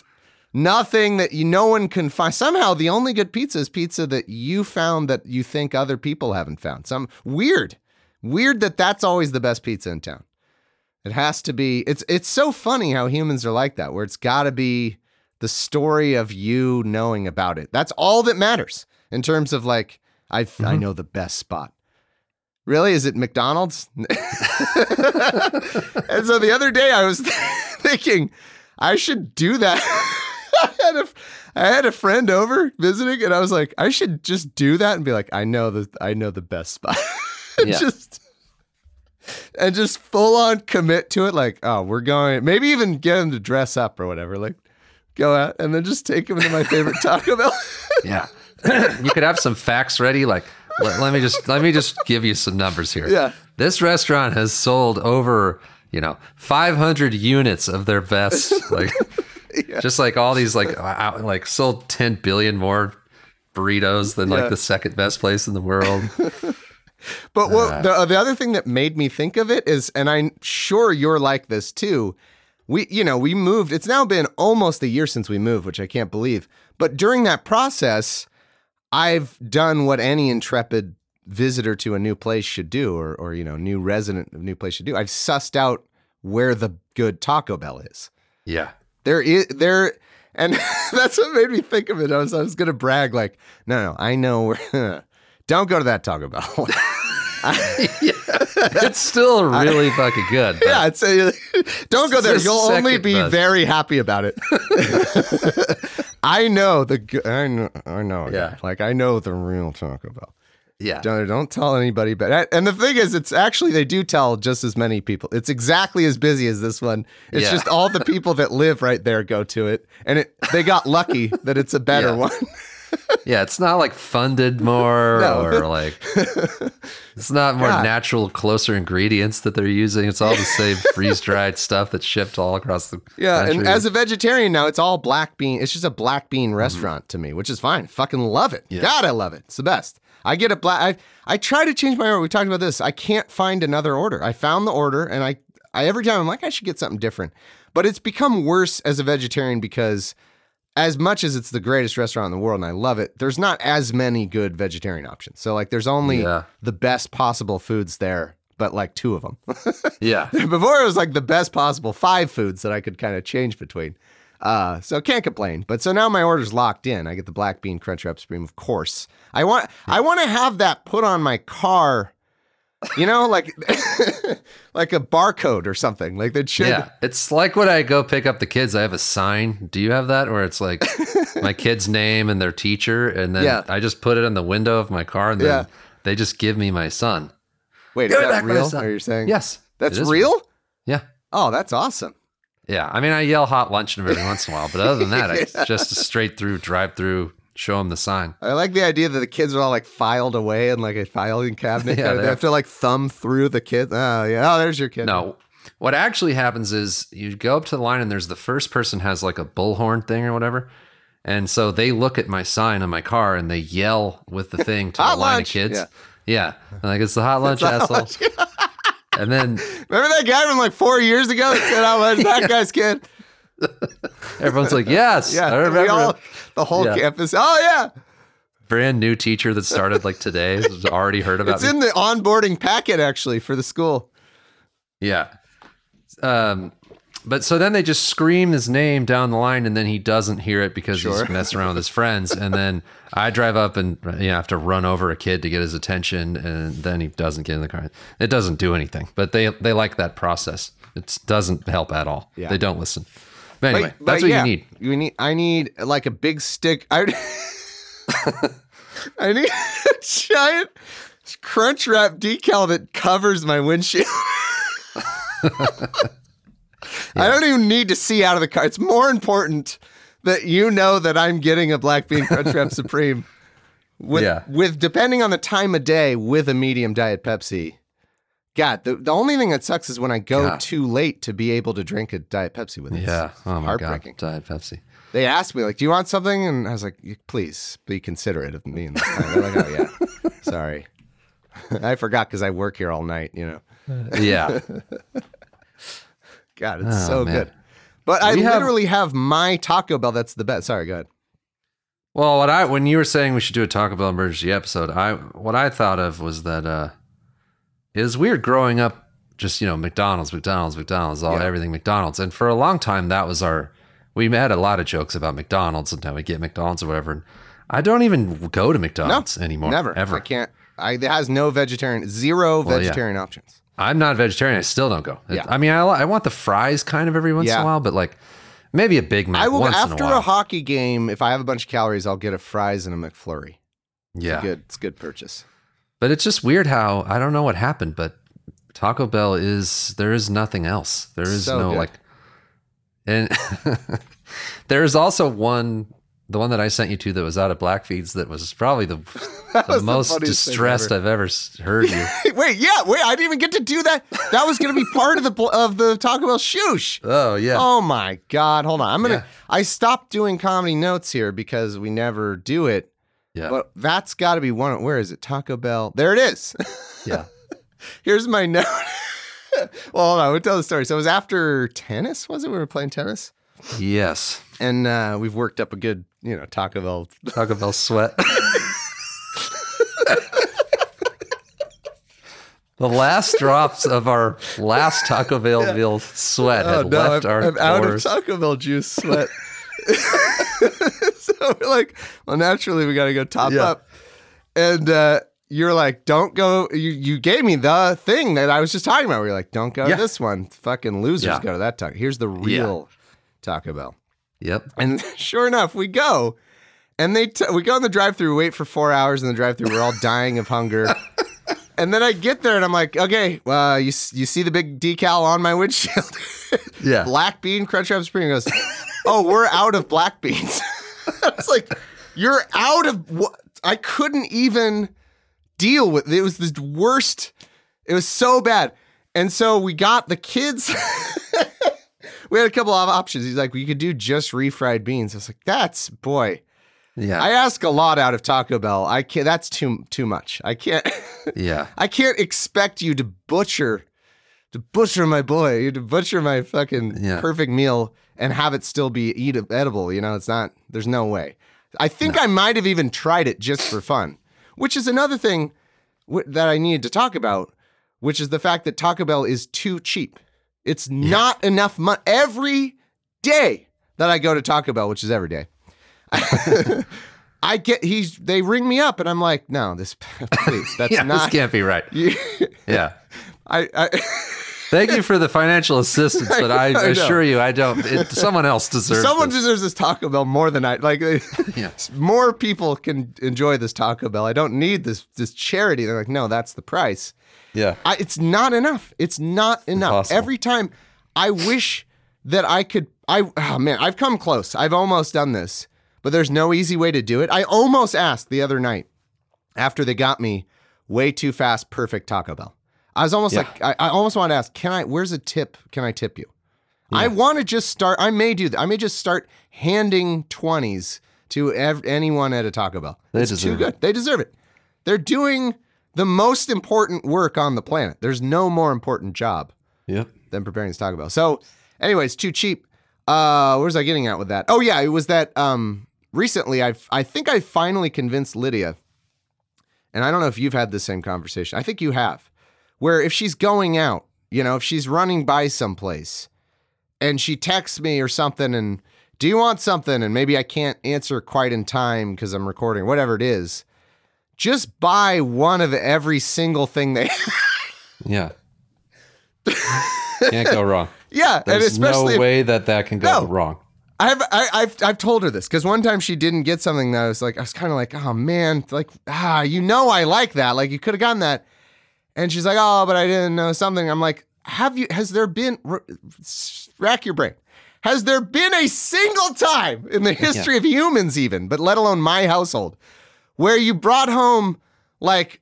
nothing that you no one can find. Somehow the only good pizza is pizza that you found that you think other people haven't found. Some weird, weird that that's always the best pizza in town. It has to be. It's it's so funny how humans are like that, where it's got to be the story of you knowing about it. That's all that matters in terms of like I I mm-hmm. know the best spot. Really? Is it McDonald's? and so the other day I was thinking I should do that. I had a I had a friend over visiting and I was like, I should just do that and be like, I know the I know the best spot. And Yeah. just and just full on commit to it, like, oh, we're going maybe even get him to dress up or whatever. Like go out and then just take him to my favorite Taco Bell. Yeah. you could have some facts ready. Like, let, let me just let me just give you some numbers here. Yeah. This restaurant has sold over, you know, 500 units of their best. Like, just like all these, like, uh, out, like sold 10 billion more burritos than like Yeah. the second best place in the world. But what uh, the the other thing that made me think of it is, and I'm sure you're like this too. We, you know, we moved. It's now been almost a year since we moved, which I can't believe. But during that process, I've done what any intrepid visitor to a new place should do, or or you know, new resident of a new place should do. I've sussed out where the good Taco Bell is. Yeah. There is there, and that's what made me think of it. I was I was gonna brag like, no, no, I know where. Don't go to that Taco Bell. It's still really fucking good. Yeah, it's a, don't go there. You'll only be best. very happy about it. I know the I know I know Yeah. like I know the real Taco Bell. Yeah. Don't don't tell anybody. But and the thing is, it's actually they do tell just as many people. It's exactly as busy as this one. It's Yeah. just all the people that live right there go to it, and it they got lucky that it's a better Yeah. one. Yeah, it's not like funded more No. or like it's not more God. natural, closer ingredients that they're using. It's all the same freeze dried stuff that's shipped all across the Yeah, country. and as a vegetarian now, it's all black bean. It's just a black bean mm-hmm. restaurant to me, which is fine. Fucking love it. God, I love it. It's the best. I get a black. I I try to change my order. We talked about this. I can't find another order. I found the order, and I I every time I'm like I should get something different, but it's become worse as a vegetarian because. As much as it's the greatest restaurant in the world and I love it, there's not as many good vegetarian options. So like there's only Yeah. the best possible foods there, but like two of them. yeah. Before it was like the best possible five foods that I could kind of change between. Uh, so can't complain. But so now my order's locked in. I get the black bean crunch wrap supreme, of course. I want I want to have that put on my car. You know, like like a barcode or something. Like that should. Yeah. It's like when I go pick up the kids, I have a sign. Do you have that? Where it's like my kid's name and their teacher, and then Yeah. I just put it in the window of my car and then Yeah. they just give me my son. Wait, Give is that real? Are you saying? Yes. That's is real? Yeah. Oh, that's awesome. Yeah. I mean, I yell hot lunch every once in a while, but other than that, I just a straight through, drive through, show them the sign. I like the idea that the kids are all like filed away in like a filing cabinet. Yeah, they they are. have to like thumb through the kids. Oh yeah. Oh, there's your kid. No. What actually happens is you go up to the line and there's the first person has like a bullhorn thing or whatever. And so they look at my sign on my car and they yell with the thing to the line lunch. of kids. Yeah. Yeah. Like it's the hot lunch asshole. and then Remember that guy from like four years ago that said how much that guy's kid? everyone's like, "Yes, Yeah, I remember." all, the whole Yeah. campus. Oh yeah, Brand new teacher that started like today has already heard about it. it's me. in the onboarding packet actually for the school. Yeah. Um, but so then they just scream his name down the line, and then he doesn't hear it because Sure. he's messing around with his friends. And then I drive up and you know, have to run over a kid to get his attention, and then he doesn't get in the car. It doesn't do anything, but they they like that process. It doesn't help at all. Yeah. They don't listen. But anyway, But- that's what yeah, you need. You need. I need like a big stick. I. I need a giant crunch wrap decal that covers my windshield. I don't even need to see out of the car. It's more important that you know that I'm getting a black bean crunch wrap supreme. With, Yeah. with depending on the time of day, with a medium diet Pepsi. God, the, the only thing that sucks is when I go God. too late to be able to drink a diet Pepsi with it. Yeah. Oh my god. Diet Pepsi. They asked me like, "Do you want something?" And I was like, "Please be considerate of me." And. They're like, "Oh yeah, sorry, I forgot because I work here all night." You know, Yeah. God, it's Oh, so man. good. But I have- literally have my Taco Bell. That's the best. Sorry, go ahead. Well, what I when you were saying we should do a Taco Bell emergency episode, I what I thought of was that uh it was weird growing up just, you know, McDonald's, McDonald's, McDonald's, all Yeah. everything McDonald's. And for a long time that was our we had a lot of jokes about McDonald's and how we get McDonald's or whatever. And I don't even go to McDonald's anymore. Never, Ever. I can't. I it has no vegetarian, zero Well, yeah. vegetarian options. I'm not vegetarian. I still don't go. Yeah. I mean, I, I want the fries kind of every once in a while, but like maybe a Big Mac I will after a a, hockey game. If I have a bunch of calories, I'll get a fries and a McFlurry. yeah. Good, it's a good purchase. But it's just weird how I don't know what happened, but Taco Bell is there is nothing else. There is So no good. like and there is also one the one that I sent you to that was out of Blackfeeds that was probably the, the was most thing distressed ever. I've ever heard you. wait, yeah, wait. I didn't even get to do that. That was going to be part of the of the Taco Bell shoosh. oh yeah. Oh my God. Hold on. I'm going to, Yeah. I stopped doing comedy notes here because we never do it, yeah. but that's got to be one. Where is it? Taco Bell. There it is. yeah. Here's my note. well, hold on. We'll tell the story. So it was after tennis, was it? We were playing tennis Yes. and uh, we've worked up a good, you know, Taco Bell. Taco Bell sweat. the last drops of our last Taco Bell meal sweat Oh, had left I'm, our I'm out of. Taco Bell juice sweat. so we're like, well, naturally we got to go top Yeah. up. And uh, you're like, don't go. You, you gave me the thing that I was just talking about. Where you're like, don't go Yeah. to this one. Fucking losers Yeah. go to that Taco. Here's the real Taco Bell. Yep. And sure enough, we go. And they t- we go in the drive-through, wait for four hours in the drive-through. We're all dying of hunger. And then I get there and I'm like, okay, uh, you you see the big decal on my windshield? Yeah. black bean crunch supreme. He goes, oh, we're out of black beans. I was like, you're out of what? I couldn't even deal with it. was the worst. It was so bad. And so we got the kids. we had a couple of options. He's like, we could do just refried beans. I was like, that's boy. Yeah. I ask a lot out of Taco Bell. I can't. That's too too much. I can't. yeah. I can't expect you to butcher, to butcher my boy, you to butcher my fucking Yeah. perfect meal and have it still be eat edible. You know, it's not. There's no way. I think I might have even tried it just for fun, which is another thing w- that I needed to talk about, which is the fact that Taco Bell is too cheap. It's not enough money every day that I go to Taco Bell, which is every day. I get he's they ring me up and I'm like, no, this please, that's yeah, not this can't be right. Yeah. I, I Thank you for the financial assistance, but I, I assure you, I don't. It, someone else deserves. someone this. deserves this Taco Bell more than I like. Yeah. more people can enjoy this Taco Bell. I don't need this this charity. They're like, no, that's the price. Yeah. I, it's not enough. It's not enough. impossible. Every time, I wish that I could. I oh man, I've come close. I've almost done this, but there's no easy way to do it. I almost asked the other night after they got me way too fast, perfect Taco Bell. I was almost Yeah. like, I, I almost want to ask, can I? Where's a tip? Can I tip you? I want to just start. I may do that. I may just start handing twenties to ev- anyone at a Taco Bell. They it's too deserve good. They deserve it. They're doing the most important work on the planet. There's no more important job Yep. than preparing this Taco Bell. So, anyway, it's too cheap. Uh, where's I getting at with that? Oh yeah, it was that. Um, recently, I I think I finally convinced Lydia, and I don't know if you've had the same conversation. I think you have, where if she's going out, you know, if she's running by someplace, and she texts me or something, and do you want something? And maybe I can't answer quite in time because I'm recording, whatever it is. Just buy one of every single thing they. Yeah. Can't go wrong. yeah, and There's especially no if- way that that can go No. wrong. I've I, I've I've told her this because one time she didn't get something that I was like I was kind of like oh man like ah you know I like that like you could have gotten that and she's like oh but I didn't know something. I'm like have you has there been rack your brain. Has there been a single time in the history of humans even but let alone my household where you brought home like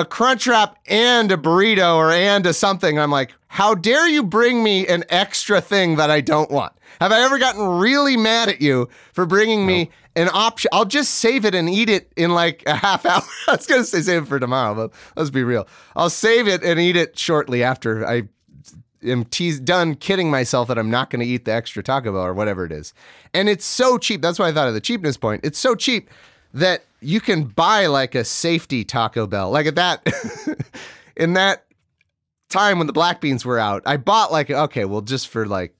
a crunch wrap and a burrito or and a something. I'm like, how dare you bring me an extra thing that I don't want? Have I ever gotten really mad at you for bringing me an option? I'll just save it and eat it in like a half hour. I was gonna say save it for tomorrow, but let's be real. I'll save it and eat it shortly after I am teased, done kidding myself that I'm not going to eat the extra Taco Bell or whatever it is. And it's so cheap. That's why I thought of the cheapness point. It's so cheap that you can buy like a safety Taco Bell. Like at that, in that time when the black beans were out, I bought like, okay, well, just for like,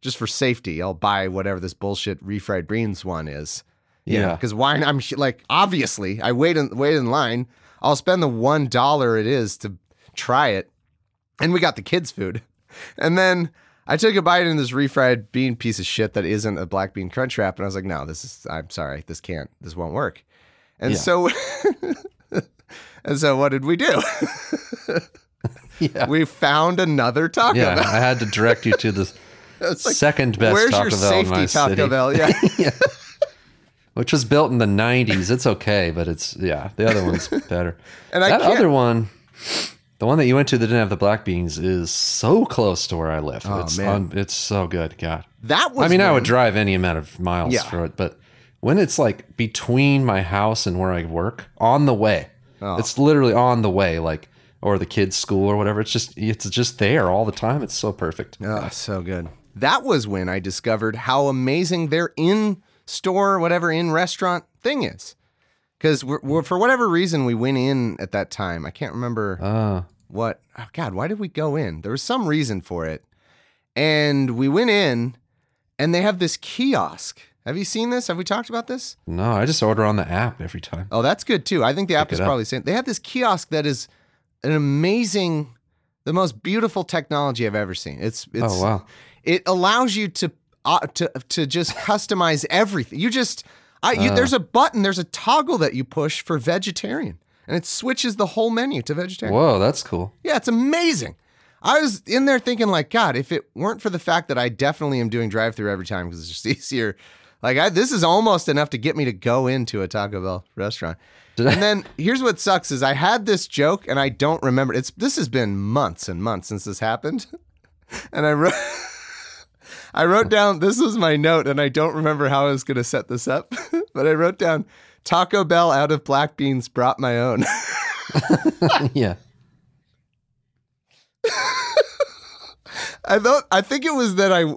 just for safety, I'll buy whatever this bullshit refried beans one is. Yeah. Because why? I'm like, obviously, I wait in wait in line. I'll spend the one dollar it is to try it, and we got the kids' food, and then I took a bite in this refried bean piece of shit that isn't a black bean crunch wrap, and I was like, no, this is. I'm sorry, this can't. This won't work. And Yeah. so, and so, what did we do? Yeah. we found another Taco Yeah. Bell. I had to direct you to the like, second best Where's Taco your Bell in my safety Taco city, Bell? Yeah. which was built in the 90s. It's okay, but it's, yeah, the other one's better. And I that other one, the one that you went to that didn't have the black beans, is so close to where I live. Oh, it's, man. un- it's so good. God. that was. I mean, I would drive any amount of miles Yeah. for it, but when it's like between my house and where I work, on the way, Oh. it's literally on the way, like or the kids' school or whatever. It's just it's just there all the time. It's so perfect. Oh, so good. That was when I discovered how amazing their in store, whatever in restaurant thing is. Because we're, we're, for whatever reason, we went in at that time. I can't remember Uh, what. Oh God, why did we go in? There was some reason for it. And we went in, and they have this kiosk. Have you seen this? Have we talked about this? no, I just order on the app every time. Oh, that's good too. I think the app is probably saying they have this kiosk that is an amazing, the most beautiful technology I've ever seen. It's it's oh wow. it allows you to uh, to to just customize everything. You just I you, Uh. there's a button, there's a toggle that you push for vegetarian, and it switches the whole menu to vegetarian. Whoa, that's cool. Yeah, it's amazing. I was in there thinking like, God, if it weren't for the fact that I definitely am doing drive-through every time because it's just easier. Like, I, this is almost enough to get me to go into a Taco Bell restaurant. Did I- And then here's what sucks is I had this joke and I don't remember. It's this has been months and months since this happened, and I wrote. I wrote down this was my note, and I don't remember how I was going to set this up, but I wrote down Taco Bell out of black beans brought my own. yeah. I thought I think it was that I,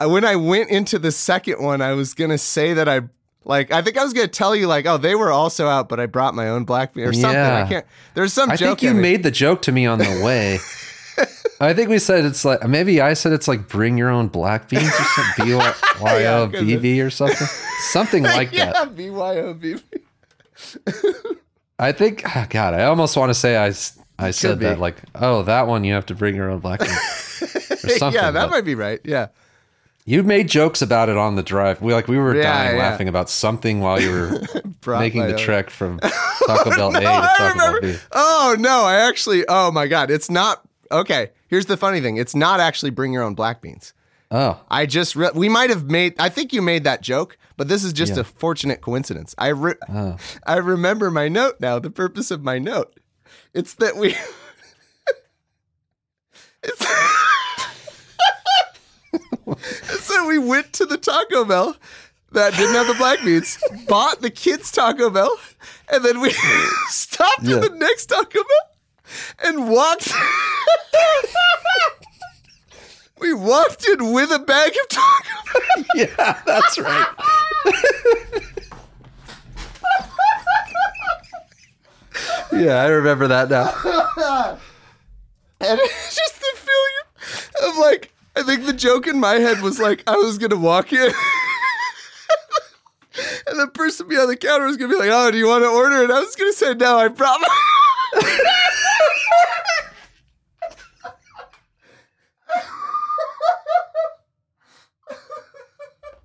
I when I went into the second one, I was gonna say that I like I think I was gonna tell you like oh they were also out, but I brought my own black bean or something. I can't. There's some I joke. think you made the joke to me on the way. I think we said it's like maybe I said it's like bring your own black beans or something. B Y O B V or something. Something like yeah, that. BYOB. I think oh God, I almost want to say I I said be. that like, oh, that one you have to bring your own black beans. Or something. yeah, that might be right. Yeah. you made jokes about it on the drive. We like we were Yeah, dying yeah. laughing about something while you were making the own. trek from Taco Bell A to Taco Bell. B. Oh no, I actually. Oh my god, it's not. Okay, here's the funny thing. It's not actually bring your own black beans. Oh, I just re- we might have made. I think you made that joke, but this is just Yeah. a fortunate coincidence. I re- oh. I remember my note now. The purpose of my note. It's that we. it's, that we went to the Taco Bell that didn't have the black beans, bought the kids Taco Bell, and then we stopped Yeah. at the next Taco Bell and walked. we walked in with a bag of Taco Yeah, that's right. yeah, I remember that now. And it's just the feeling of like, I think the joke in my head was like, I was gonna walk in. And the person behind the counter was gonna be like, "Oh, do you want to order?" And I was gonna say, "No, I brought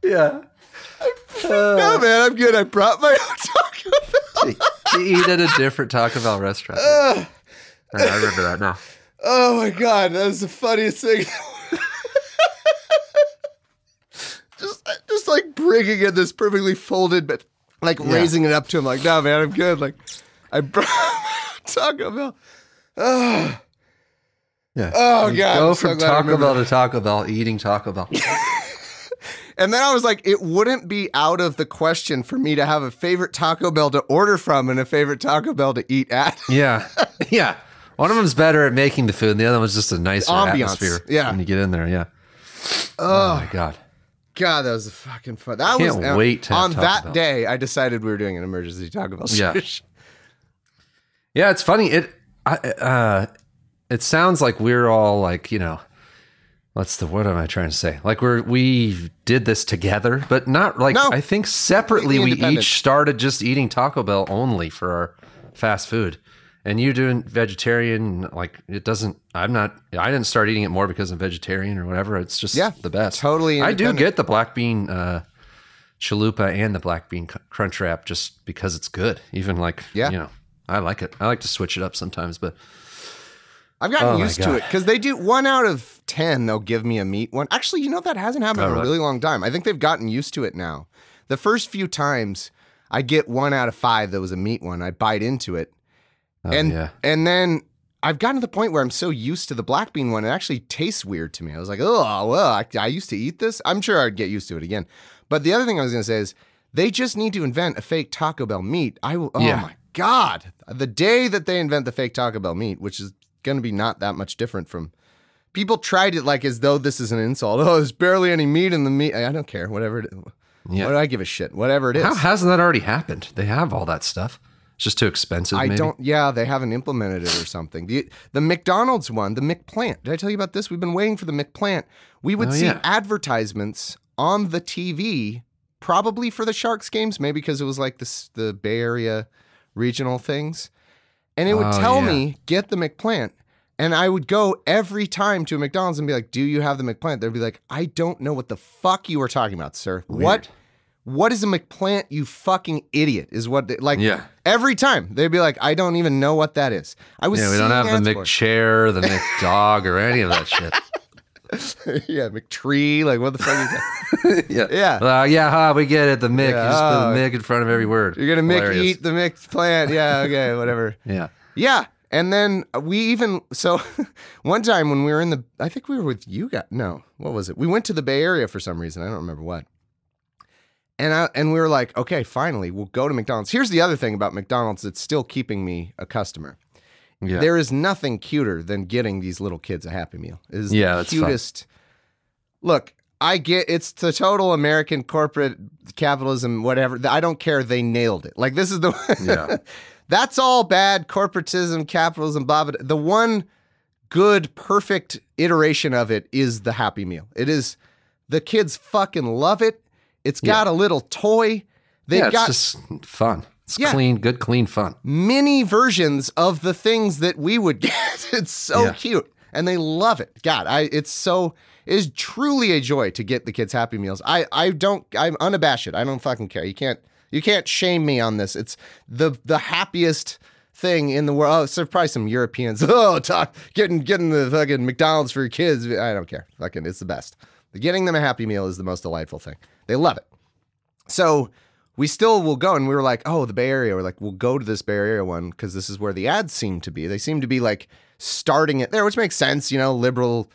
my." Yeah. no, uh, man, I'm good. I brought my own Taco Bell. to eat at a different Taco Bell restaurant. Uh, I remember that now. Oh my god, that was the funniest thing. just, just like bringing in this perfectly folded, but like raising it up to him, like, "No, man, I'm good." Like, I brought Taco Bell. Oh, Yeah. oh god, Go I'm so from glad Taco Bell to Taco Bell, eating Taco Bell. And then I was like, it wouldn't be out of the question for me to have a favorite Taco Bell to order from and a favorite Taco Bell to eat at. yeah. Yeah. One of them's better at making the food, and the other one's just a nicer Ambiance, atmosphere. yeah. When you get in there, yeah. Oh, my God. God, that was a fucking fun. That Can't was uh, wait to on that Bell. day. I decided we were doing an emergency Taco Bell Yeah. Yeah, it's funny. It I, uh, it sounds like we're all like you know, what's the what am I trying to say? Like we're we did this together, but not like No. I think separately. We each started just eating Taco Bell only for our fast food, and you doing vegetarian. Like it doesn't. I'm not. I didn't start eating it more because I'm vegetarian or whatever. It's just Yeah, the best. totally I do get the black bean. Uh, chalupa and the black bean crunch wrap just because it's good even like Yeah. you know i like it i like to switch it up sometimes but I've gotten Oh used to it because they do one out of 10, they'll give me a meat one. Actually, you know, that hasn't happened Oh, in a oh, really? really long time. I think they've gotten used to it now. The first few times I get one out of five that was a meat one, I bite into it. oh, and yeah and then I've gotten to the point where I'm so used to the black bean one, it actually tastes weird to me. I was like, oh, well, I, I used to eat this. I'm sure I'd get used to it again. But the other thing I was going to say is they just need to invent a fake Taco Bell meat. I will, oh Yeah. my God. The day that they invent the fake Taco Bell meat, which is going to be not that much different from people tried it like as though this is an insult. Oh, there's barely any meat in the meat. I don't care. Whatever it. Yeah. What do I give a shit? Whatever it is. How hasn't that already happened? They have all that stuff. It's just too expensive. I maybe? don't. Yeah, they haven't implemented it or something. The the McDonald's one, the McPlant. Did I tell you about this? We've been waiting for the McPlant. We would Oh, see yeah. advertisements on the TV, probably for the Sharks games, maybe because it was like this the Bay Area regional things, and it would Oh, tell yeah. me get the McPlant. And I would go every time to a McDonald's and be like, "Do you have the McPlant?" They'd be like, "I don't know what the fuck you were talking about, sir. What what is a McPlant, you fucking idiot? Is what they, like Yeah. every time they'd be like, I don't even know what that is. I was Yeah, we don't have the McChair, the McDog, or any of that shit. yeah, McTree, like what the fuck is that? yeah, Yeah. Uh, yeah, we get it. The Mick. Yeah, You just put oh. the Mick in front of every word. You're gonna Mick eat the Mick plant. Yeah, okay, whatever. Yeah. Yeah. And then we even so one time when we were in the I think we were with you guys. No, what was it? We went to the Bay Area for some reason. I don't remember what. And I, and we were like, okay, finally, we'll go to McDonald's. Here's the other thing about McDonald's that's still keeping me a customer. Yeah. There is nothing cuter than getting these little kids a Happy Meal. It is Yeah, the fun. cutest. Look, I get it's the total American corporate capitalism, whatever. I don't care. They nailed it. Like this is the Yeah. That's all bad corporatism, capitalism, blah blah. The one good, perfect iteration of it is the Happy Meal. It is the kids fucking love it. It's got a little toy. They've yeah, it's got just fun. It's Yeah. clean, good, clean fun. mini versions of the things that we would get. It's so Yeah. cute. And they love it. God, I it's so it is truly a joy to get the kids happy meals. I I don't I'm unabashed. I don't fucking care. You can't you can't shame me on this. It's the the happiest thing in the world. Oh, so probably some Europeans. Oh, talk getting getting the fucking McDonald's for your kids. I don't care. Fucking it's the best. Getting them a happy meal is the most delightful thing. They love it. So we still will go, and we were like, oh, the Bay Area. We're like, we'll go to this Bay Area one because this is where the ads seem to be. They seem to be like starting it there, which makes sense, you know, liberal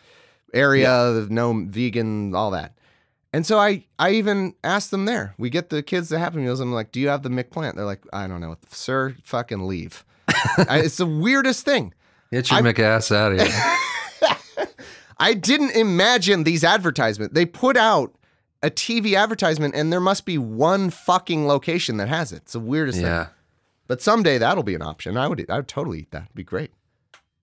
area, no vegan, all that. And so I, I even asked them there. We get the kids the Happy Meals. I'm like, do you have the McPlant? They're like, I don't know, sir. Fucking leave. I, it's the weirdest thing. Get your McAss out of here. I didn't imagine these advertisements. They put out a TV advertisement, and there must be one fucking location that has it. It's the weirdest thing. yeah. But someday that'll be an option. I would, I would totally eat that. It'd be great.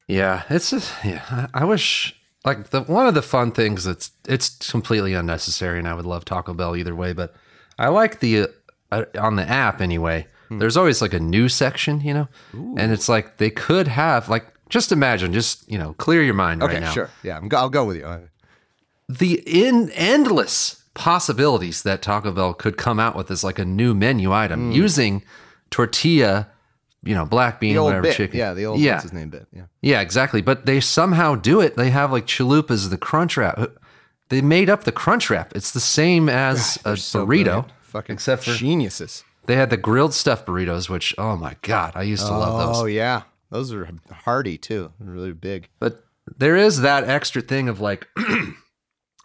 Yeah, it's a, yeah. I I wish like the one of the fun things that's it's completely unnecessary, and I would love Taco Bell either way. But I like the uh, on the app anyway. There's always like a new section, you know, Ooh. and it's like they could have like just imagine, just you know, clear your mind Okay, right now. sure. Yeah, I'm, go- I'll go with you. Uh, The in endless possibilities that Taco Bell could come out with as like a new menu item mm. using tortilla, you know, black bean, whatever bit. chicken. Yeah, the old yeah. what's his name bit. Yeah. Yeah, exactly. But they somehow do it. They have like chalupas, the crunch wrap. They made up the crunch wrap. It's the same as a So burrito, brilliant. Fucking except for geniuses. they had the grilled stuffed burritos, which oh my god, I used to love those. Oh yeah, those are hearty too. Really big. But there is that extra thing of like,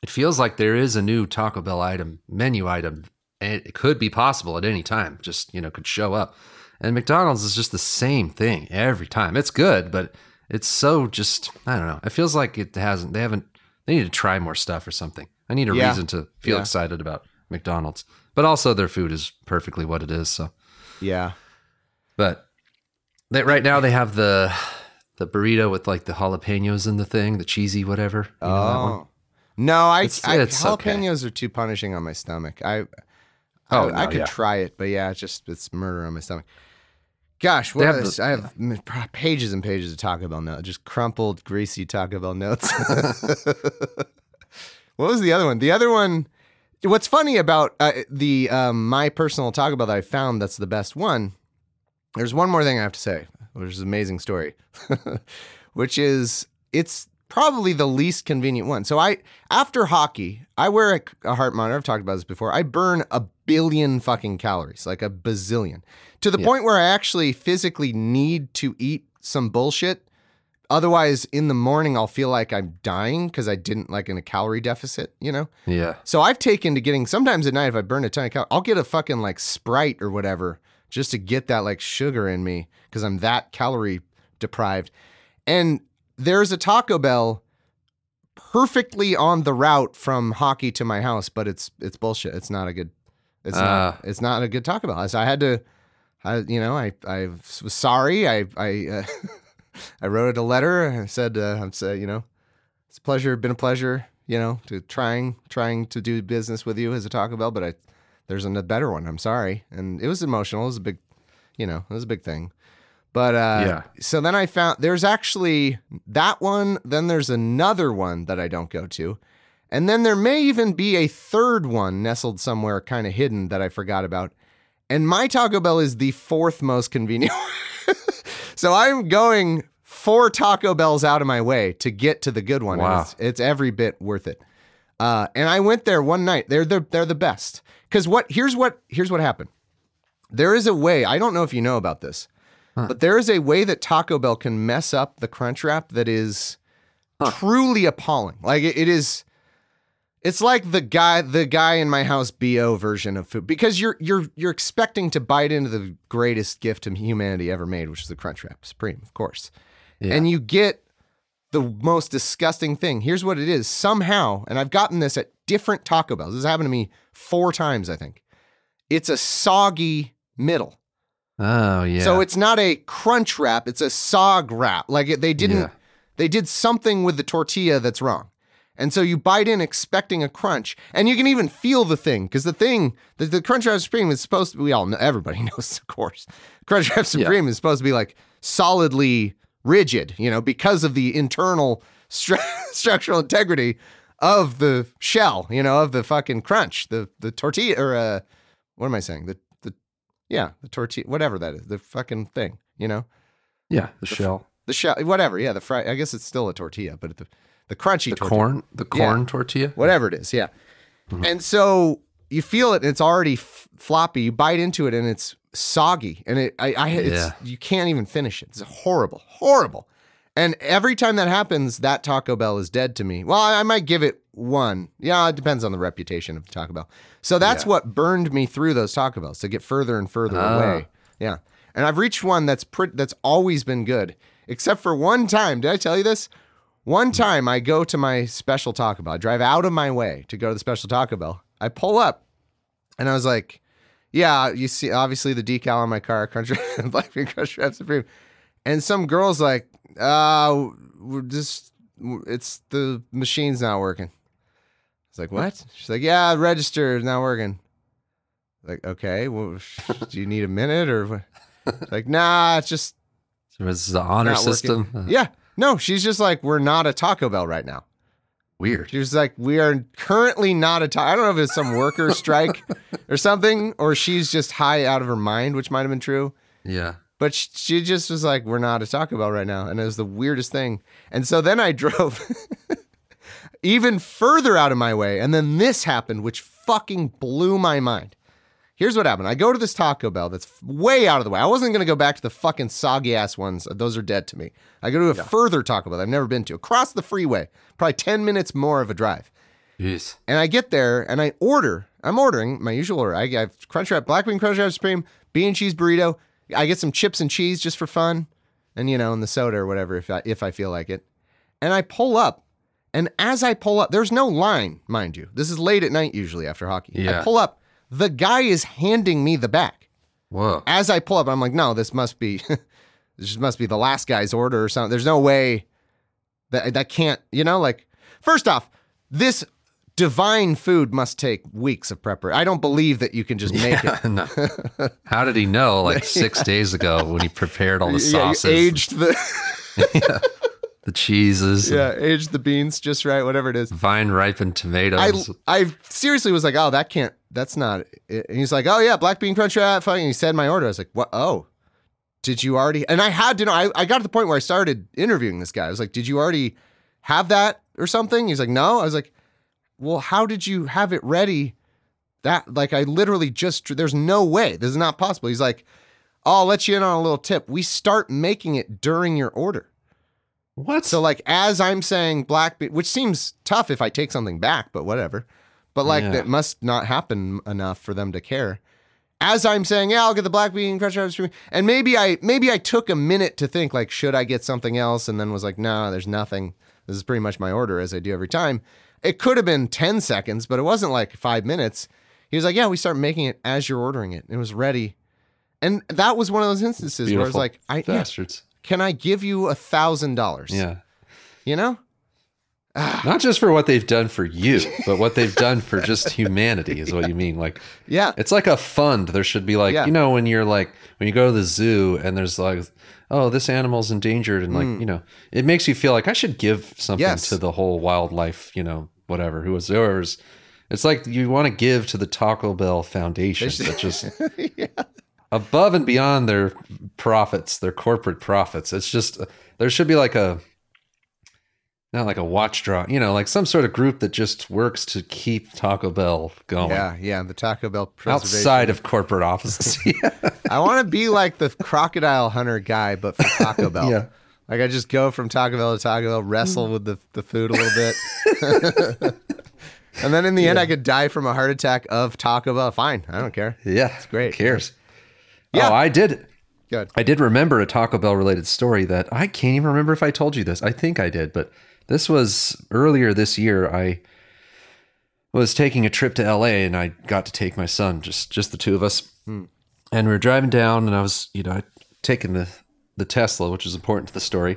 it feels like there is a new Taco Bell item, menu item, and it could be possible at any time. Just you know, could show up. And McDonald's is just the same thing every time. It's good, but it's so just I don't know. It feels like it hasn't. They haven't. They need to try more stuff or something. I need a Yeah. reason to feel Yeah. excited about McDonald's. But also their food is perfectly what it is. So, Yeah. but they, right now they have the the burrito with like the jalapenos in the thing, the cheesy whatever. You know that one? Oh. No, I, It's- I it's okay. jalapenos are too punishing on my stomach. I Oh, I, I could yeah. try it, but yeah, it's just it's murder on my stomach. Gosh, what have is- the- I have m- pages and pages of Taco Bell notes, just crumpled, greasy Taco Bell notes. what was the other one? The other one. What's funny about uh, the um, my personal Taco Bell that I found that's the best one. There's one more thing I have to say, which is an amazing story, which is it's probably the least convenient one. So I after hockey, I wear a, a heart monitor. I've talked about this before. I burn a billion fucking calories, like a bazillion, to the Yeah. point where I actually physically need to eat some bullshit. Otherwise, in the morning, I'll feel like I'm dying because I didn't like in a calorie deficit, you know? Yeah. So I've taken to getting sometimes at night if I burn a ton of calories, I'll get a fucking like Sprite or whatever just to get that like sugar in me because I'm that calorie deprived. And there's a Taco Bell perfectly on the route from hockey to my house, but it's it's bullshit. It's not a good. It's Ah. not. It's not a good Taco Bell. So I had to. I you know I I was sorry. I I uh, I wrote a letter. and said uh, I'm say you know it's a pleasure. Been a pleasure. You know to trying trying to do business with you as a Taco Bell, but I there's a better one. I'm sorry, and it was emotional. It was a big, you know, it was a big thing. But uh, Yeah. so then I found there's actually that one. Then there's another one that I don't go to, and then there may even be a third one nestled somewhere, kind of hidden that I forgot about. And my Taco Bell is the fourth most convenient. so I'm going four Taco Bells out of my way to get to the good one. Wow. It's, it's every bit worth it. Uh, and I went there one night. They're the they're the best. Because what here's what here's what happened. There is a way. I don't know if you know about this, but there is a way that Taco Bell can mess up the crunch wrap that is truly appalling. Like it, it is. It's like the guy the guy in my house bo version of food because you're you're you're expecting to bite into the greatest gift to humanity ever made, which is the crunch wrap supreme, of course. Yeah. And you get the most disgusting thing. Here's what it is. Somehow, and I've gotten this at different Taco Bells. This has happened to me four times, I think. It's a soggy middle. Oh yeah. So it's not a crunch wrap, it's a sog wrap. Like they didn't Yeah. they did something with the tortilla that's wrong. And so you bite in expecting a crunch, and you can even feel the thing because the thing, the, the Crunchwrap Supreme is supposed to. We all know, everybody knows, of course. Crunchwrap Supreme is supposed to be like solidly rigid, you know, because of the internal stru- structural integrity of the shell, you know, of the fucking crunch, the the tortilla or uh, what am I saying? The yeah, the tortilla, whatever that is, the fucking thing, you know, yeah, the shell, the shell, whatever. Yeah, the fry. I guess it's still a tortilla, but the the crunchy the tortilla corn, the corn tortilla. whatever it is. Yeah. Mm-hmm. And so you feel it and it's already f- floppy. You bite into it and it's soggy and it, I, I, it's, Yeah. you can't even finish it. It's horrible, horrible. And every time that happens, that Taco Bell is dead to me. Well, I, I might give it one. Yeah, it depends on the reputation of the Taco Bell. So that's Yeah. what burned me through those Taco Bells to get further and further Ah. away. Yeah. And I've reached one that's pretty that's always been good. Except for one time. Did I tell you this? One time I go to my special Taco Bell. I drive out of my way to go to the special Taco Bell. I pull up and I was like, yeah, you see, obviously the decal on my car, Crunch Black Bean Crunch Wrap Supreme. And some girl's like, uh, we're just, it's the machine's not working. It's like, what? She's like, yeah, register is not working. Like, okay, well, do you need a minute or what? Like, nah, it's just So this is the honor system. Uh, Yeah. No, she's just like, we're not a Taco Bell right now. Weird. She was like, we are currently not a Taco. I don't know if it's some worker strike or something, or she's just high out of her mind, which might have been true. Yeah. But she just was like, we're not a Taco Bell right now. And it was the weirdest thing. And so then I drove even further out of my way. And then this happened, which fucking blew my mind. Here's what happened. I go to this Taco Bell that's way out of the way. I wasn't going to go back to the fucking soggy ass ones. Those are dead to me. I go to a further Taco Bell that I've never been to across the freeway, probably 10 minutes more of a drive. Jeez. And I get there and I order. I'm ordering my usual order. I have Crunchwrap, Black Bean Crunchwrap Supreme, bean cheese burrito. I get some chips and cheese just for fun, and you know, and the soda or whatever if I, if I feel like it. And I pull up, and as I pull up, there's no line, mind you. This is late at night usually after hockey. Yeah. I pull up. The guy is handing me the back. Whoa. As I pull up, I'm like, no, this must be, this must be the last guy's order or something. There's no way that that can't, you know, like first off, this divine food must take weeks of preparation. I don't believe that you can just make it. no. How did he know like six days ago when he prepared all the Yeah, sauces, aged the the cheeses, yeah, aged the beans just right, whatever it is. vine ripened I tomatoes? I seriously was like, oh, that can't. That's not. It. And he's like, oh yeah, black bean crunch ah, wrap. Fucking. He said my order. I was like, what? Oh, did you already? And I had to know. I, I got to the point where I started interviewing this guy. I was like, did you already have that or something? He's like, no. I was like, well, how did you have it ready? That like I literally just. There's no way. This is not possible. He's like, oh, I'll let you in on a little tip. We start making it during your order. what? So like as I'm saying black bean, which seems tough if I take something back, but whatever. But like Yeah. that must not happen enough for them to care. As I'm saying, yeah, I'll get the black bean supreme. And maybe I maybe I took a minute to think like, should I get something else? And then was like, no, there's nothing. This is pretty much my order as I do every time. It could have been 10 seconds, but it wasn't like five minutes. He was like, yeah, we start making it as you're ordering it. It was ready. And that was one of those instances where I was like, I yeah, can I give you a thousand dollars? Yeah. You know? Not just for what they've done for you, but what they've done for just humanity is what you mean. Like Yeah. it's like a fund. There should be like Yeah. you know when you're like when you go to the zoo and there's like oh this animal's endangered and like you know it makes you feel like I should give something Mm. Yes. to the whole wildlife you know whatever who was yours. It's like you want to give to the Taco Bell Foundation that just above and beyond their profits, their corporate profits. It's just there should be like a not like a watchdog, you know, like some sort of group that just works to keep Taco Bell going Yeah, yeah, the Taco Bell preservation. outside of corporate offices. I want to be like the crocodile hunter guy, but for Taco Bell. Yeah. Like I just go from Taco Bell to Taco Bell, wrestle mm. with the, the food a little bit. and then in the end, I could die from a heart attack of Taco Bell. Fine. I don't care. yeah, it's great. Who cares? Yeah. Oh, I did. Good. I did remember a Taco Bell related story that I can't even remember if I told you this. I think I did, but this was earlier this year. I was taking a trip to LA and I got to take my son, just just the two of us. Hmm. And we were driving down and I was, you know, I'd taken the the Tesla, which is important to the story.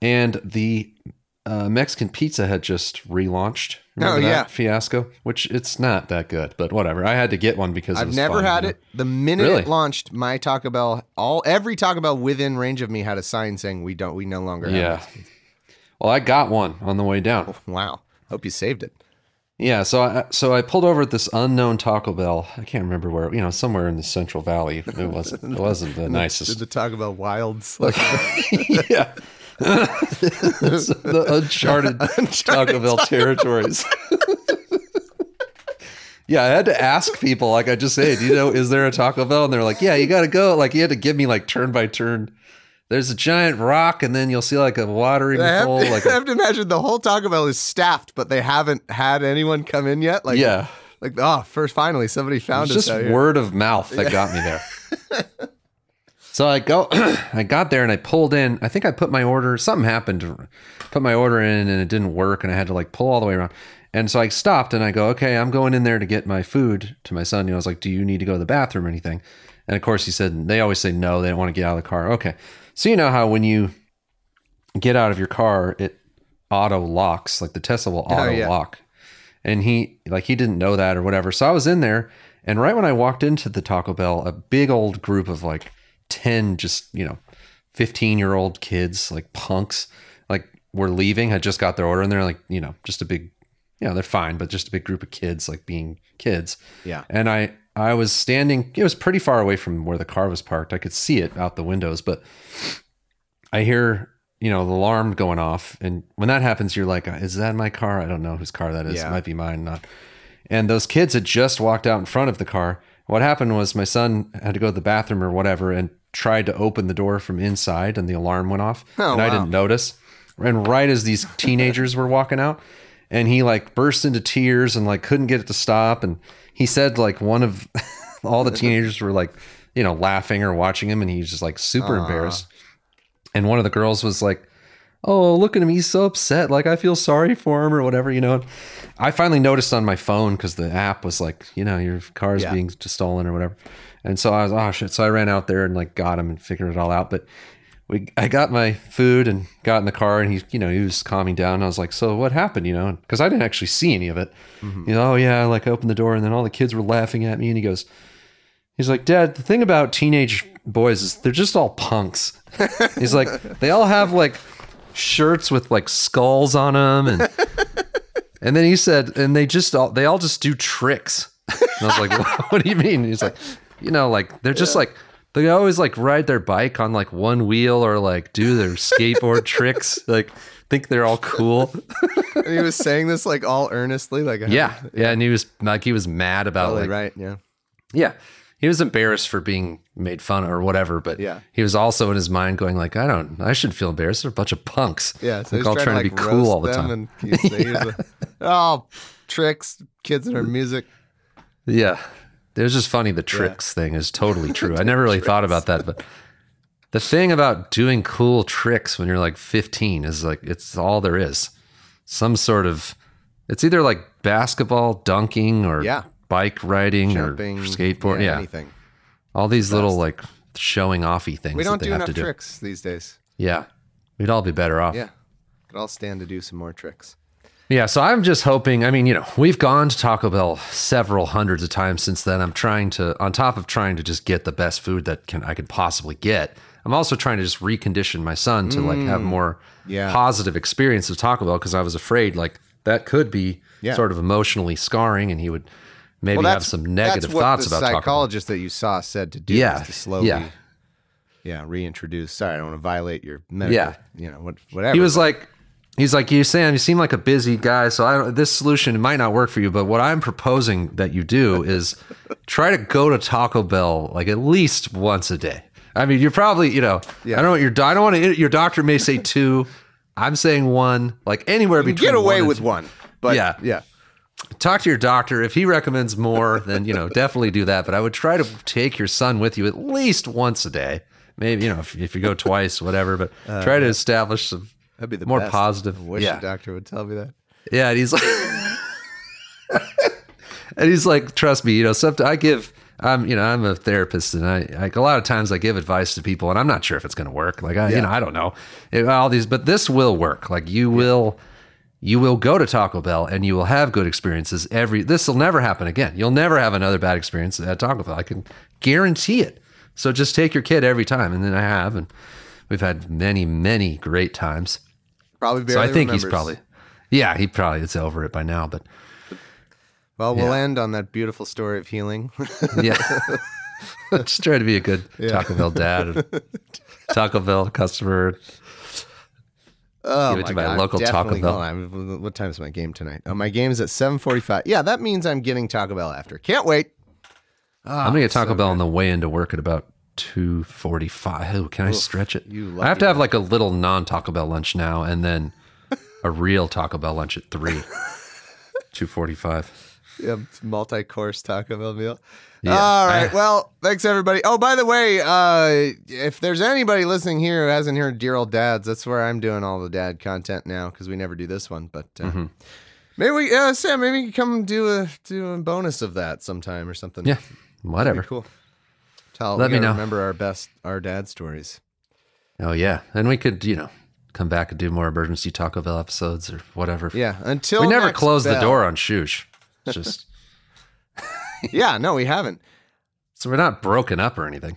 And the uh, Mexican pizza had just relaunched. Remember Oh, that yeah. fiasco, which it's not that good, but whatever. I had to get one because I've was never fun, had you know? it. The minute Really? it launched, my Taco Bell, all every Taco Bell within range of me had a sign saying we don't, we no longer have. Yeah. Well, I got one on the way down. Wow. Hope you saved it. Yeah, so I so I pulled over at this unknown Taco Bell. I can't remember where, you know, somewhere in the Central Valley. It wasn't it wasn't the Did nicest. the Taco Bell wilds? Like, yeah. the uncharted, Taco Bell territories. yeah, I had to ask people, like I just said, you know, is there a Taco Bell? And they're like, yeah, you got to go. Like, you had to give me like turn by turn there's a giant rock, and then you'll see like a watering I hole. Like I a, have to imagine the whole Taco Bell is staffed, but they haven't had anyone come in yet. Like, yeah, like oh, first finally somebody it found was us just word of mouth that got me there. so I go, I got there and I pulled in. I think I put my order. Something happened. Put my order in and it didn't work, and I had to like pull all the way around. And so I stopped and I go, okay, I'm going in there to get my food to my son. You know, I was like, do you need to go to the bathroom or anything? And of course, he said they always say no. They don't want to get out of the car. Okay, so you know how when you get out of your car, it auto locks, like the Tesla will auto yeah. lock. And he like he didn't know that or whatever. So I was in there, and right when I walked into the Taco Bell, a big old group of like ten, just you know, fifteen year old kids, like punks, like were leaving, had just got their order, and they're like, you know, just a big, you know, they're fine, but just a big group of kids, like being kids. Yeah. And I I was standing, it was pretty far away from where the car was parked. I could see it out the windows, but I hear, you know, the alarm going off. And when that happens, you're like, is that my car? I don't know whose car that is. Yeah. It might be mine, not. And those kids had just walked out in front of the car. What happened was my son had to go to the bathroom or whatever and tried to open the door from inside and the alarm went off. Oh, and I didn't notice. And right as these teenagers were walking out, and he like burst into tears and like couldn't get it to stop. And he said like one of all the teenagers were like, you know, laughing or watching him, and he's just like super embarrassed. And one of the girls was like, "Oh, look at him! He's so upset. Like I feel sorry for him or whatever." You know. And I finally noticed on my phone because the app was like, you know, your car is Yeah. being stolen or whatever. And so I was, oh shit. So I ran out there and like got him and figured it all out. But we, I got my food and got in the car and he, you know, he was calming down. I was like, so what happened? You know, because I didn't actually see any of it. Mm-hmm. You know, oh yeah, like I opened the door and then all the kids were laughing at me. And he goes, he's like, Dad, the thing about teenage boys is they're just all punks. he's like, they all have like shirts with like skulls on them and and then he said, and they just all they all just do tricks. And I was like, what do you mean? He's like, you know, like they're just like they always like ride their bike on like one wheel or like do their skateboard tricks. Like think they're all cool. and he was saying this like all earnestly, like uh, Yeah. Yeah. And he was like he was mad about totally like right, yeah. Yeah. He was embarrassed for being made fun of or whatever, but Yeah. he was also in his mind going like, I don't, I should feel embarrassed. They're a bunch of punks. Yeah, so like he's all trying, to, to, like, be cool all the time. And he's, he's a- oh, tricks, kids and our music. Yeah. It was just funny. The tricks thing is totally true. I never really thought about that, but the thing about doing cool tricks when you're like 15 is like it's all there is. Some sort of it's either like basketball, dunking, or Yeah. bike riding Jumping, or skateboard. Yeah. anything. All these little like showing offy things We don't they do have enough to do. tricks these days. Yeah. We'd all be better off. Yeah, could all stand to do some more tricks. Yeah, so I'm just hoping. I mean, you know, we've gone to Taco Bell several hundreds of times since then. I'm trying to, on top of trying to just get the best food that can I could possibly get. I'm also trying to just recondition my son to like have mm, more Yeah. positive experience of Taco Bell because I was afraid like that could be Yeah. sort of emotionally scarring, and he would maybe Well, have some negative thoughts the about Taco Bell. psychologist that you saw said to do. Yeah, is to slowly, yeah. yeah, reintroduce. Sorry, I don't want to violate your medical. Yeah. you know what, whatever. He was like, he's like, you Sam, you seem like a busy guy, so I don't, this solution might not work for you. But what I'm proposing that you do is try to go to Taco Bell like at least once a day. I mean, you're probably, you know, I don't know what your I don't want to. Your doctor may say two. I'm saying one. Like anywhere between. You can between get away one with two. one, but Yeah. yeah, Talk to your doctor. If he recommends more, then you know definitely do that. But I would try to take your son with you at least once a day. Maybe you know if, if you go twice, whatever. But uh, try to establish some that'd be the more best. positive. I wish yeah, the doctor would tell me that. yeah, and he's like, and he's like, trust me, you know, sometimes I give, I'm, you know, I'm a therapist, and I, like, a lot of times I give advice to people, and I'm not sure if it's going to work. Like, I, you know, I don't know, It- all these, but this will work. Like, you will, you will go to Taco Bell, and you will have good experiences. Every this will never happen again. You'll never have another bad experience at Taco Bell. I can guarantee it. So just take your kid every time, and then I have, and we've had many, many great times. Probably So I think he's probably, yeah, he probably is over it by now. But Well, we'll Yeah. end on that beautiful story of healing. yeah, just try to be a good Taco Bell dad, Taco Bell customer. Oh Give it to my God, local Taco Bell. on, What time is my game tonight? Oh, my game's at seven forty-five. Yeah, that means I'm getting Taco Bell after. Can't wait. I'm gonna get ah, Taco Bell on the way into work at about two forty five. Oh, can I stretch it? you I have to have like a little non Taco Bell lunch now, and then a real Taco Bell lunch at three. two forty five. Yeah, multi-course Taco Bell meal. Yeah. All right. Well, thanks everybody. Oh, by the way, uh, if there's anybody listening here who hasn't heard Dear Old Dads, that's where I'm doing all the dad content now because we never do this one. But uh, Mm-hmm. maybe we, uh, Sam, maybe you can come do a do a bonus of that sometime or something. Yeah, whatever. cool. Tell, Let me know. Remember our best our dad stories. Oh yeah, and we could you know come back and do more emergency Taco Bell episodes or whatever. Yeah. Until we never next closed the door on Shoosh. It's just yeah. No, we haven't. so we're not broken up or anything.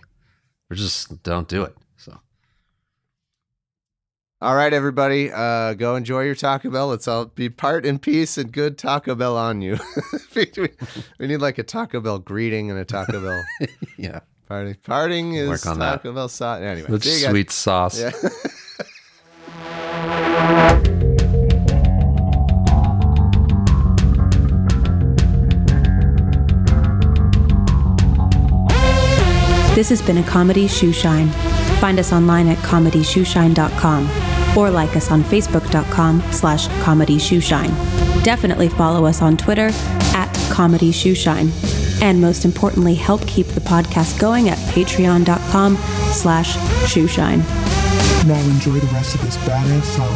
We just don't do it. So All right, everybody, uh, go enjoy your Taco Bell. Let's all be part in peace and good Taco Bell on you. we, we need like a Taco Bell greeting and a Taco Bell yeah, party. Parting is Work on that. Taco Bell sauce. Anyway, with see you guys. sweet sauce. Yeah. This has been a Comedy Shoeshine. Find us online at comedyshoeshine.com or like us on facebook.com slash comedy shoeshine. Definitely follow us on Twitter at comedy shoeshine. And most importantly, help keep the podcast going at patreon.com slash shoeshine. Now enjoy the rest of this badass song.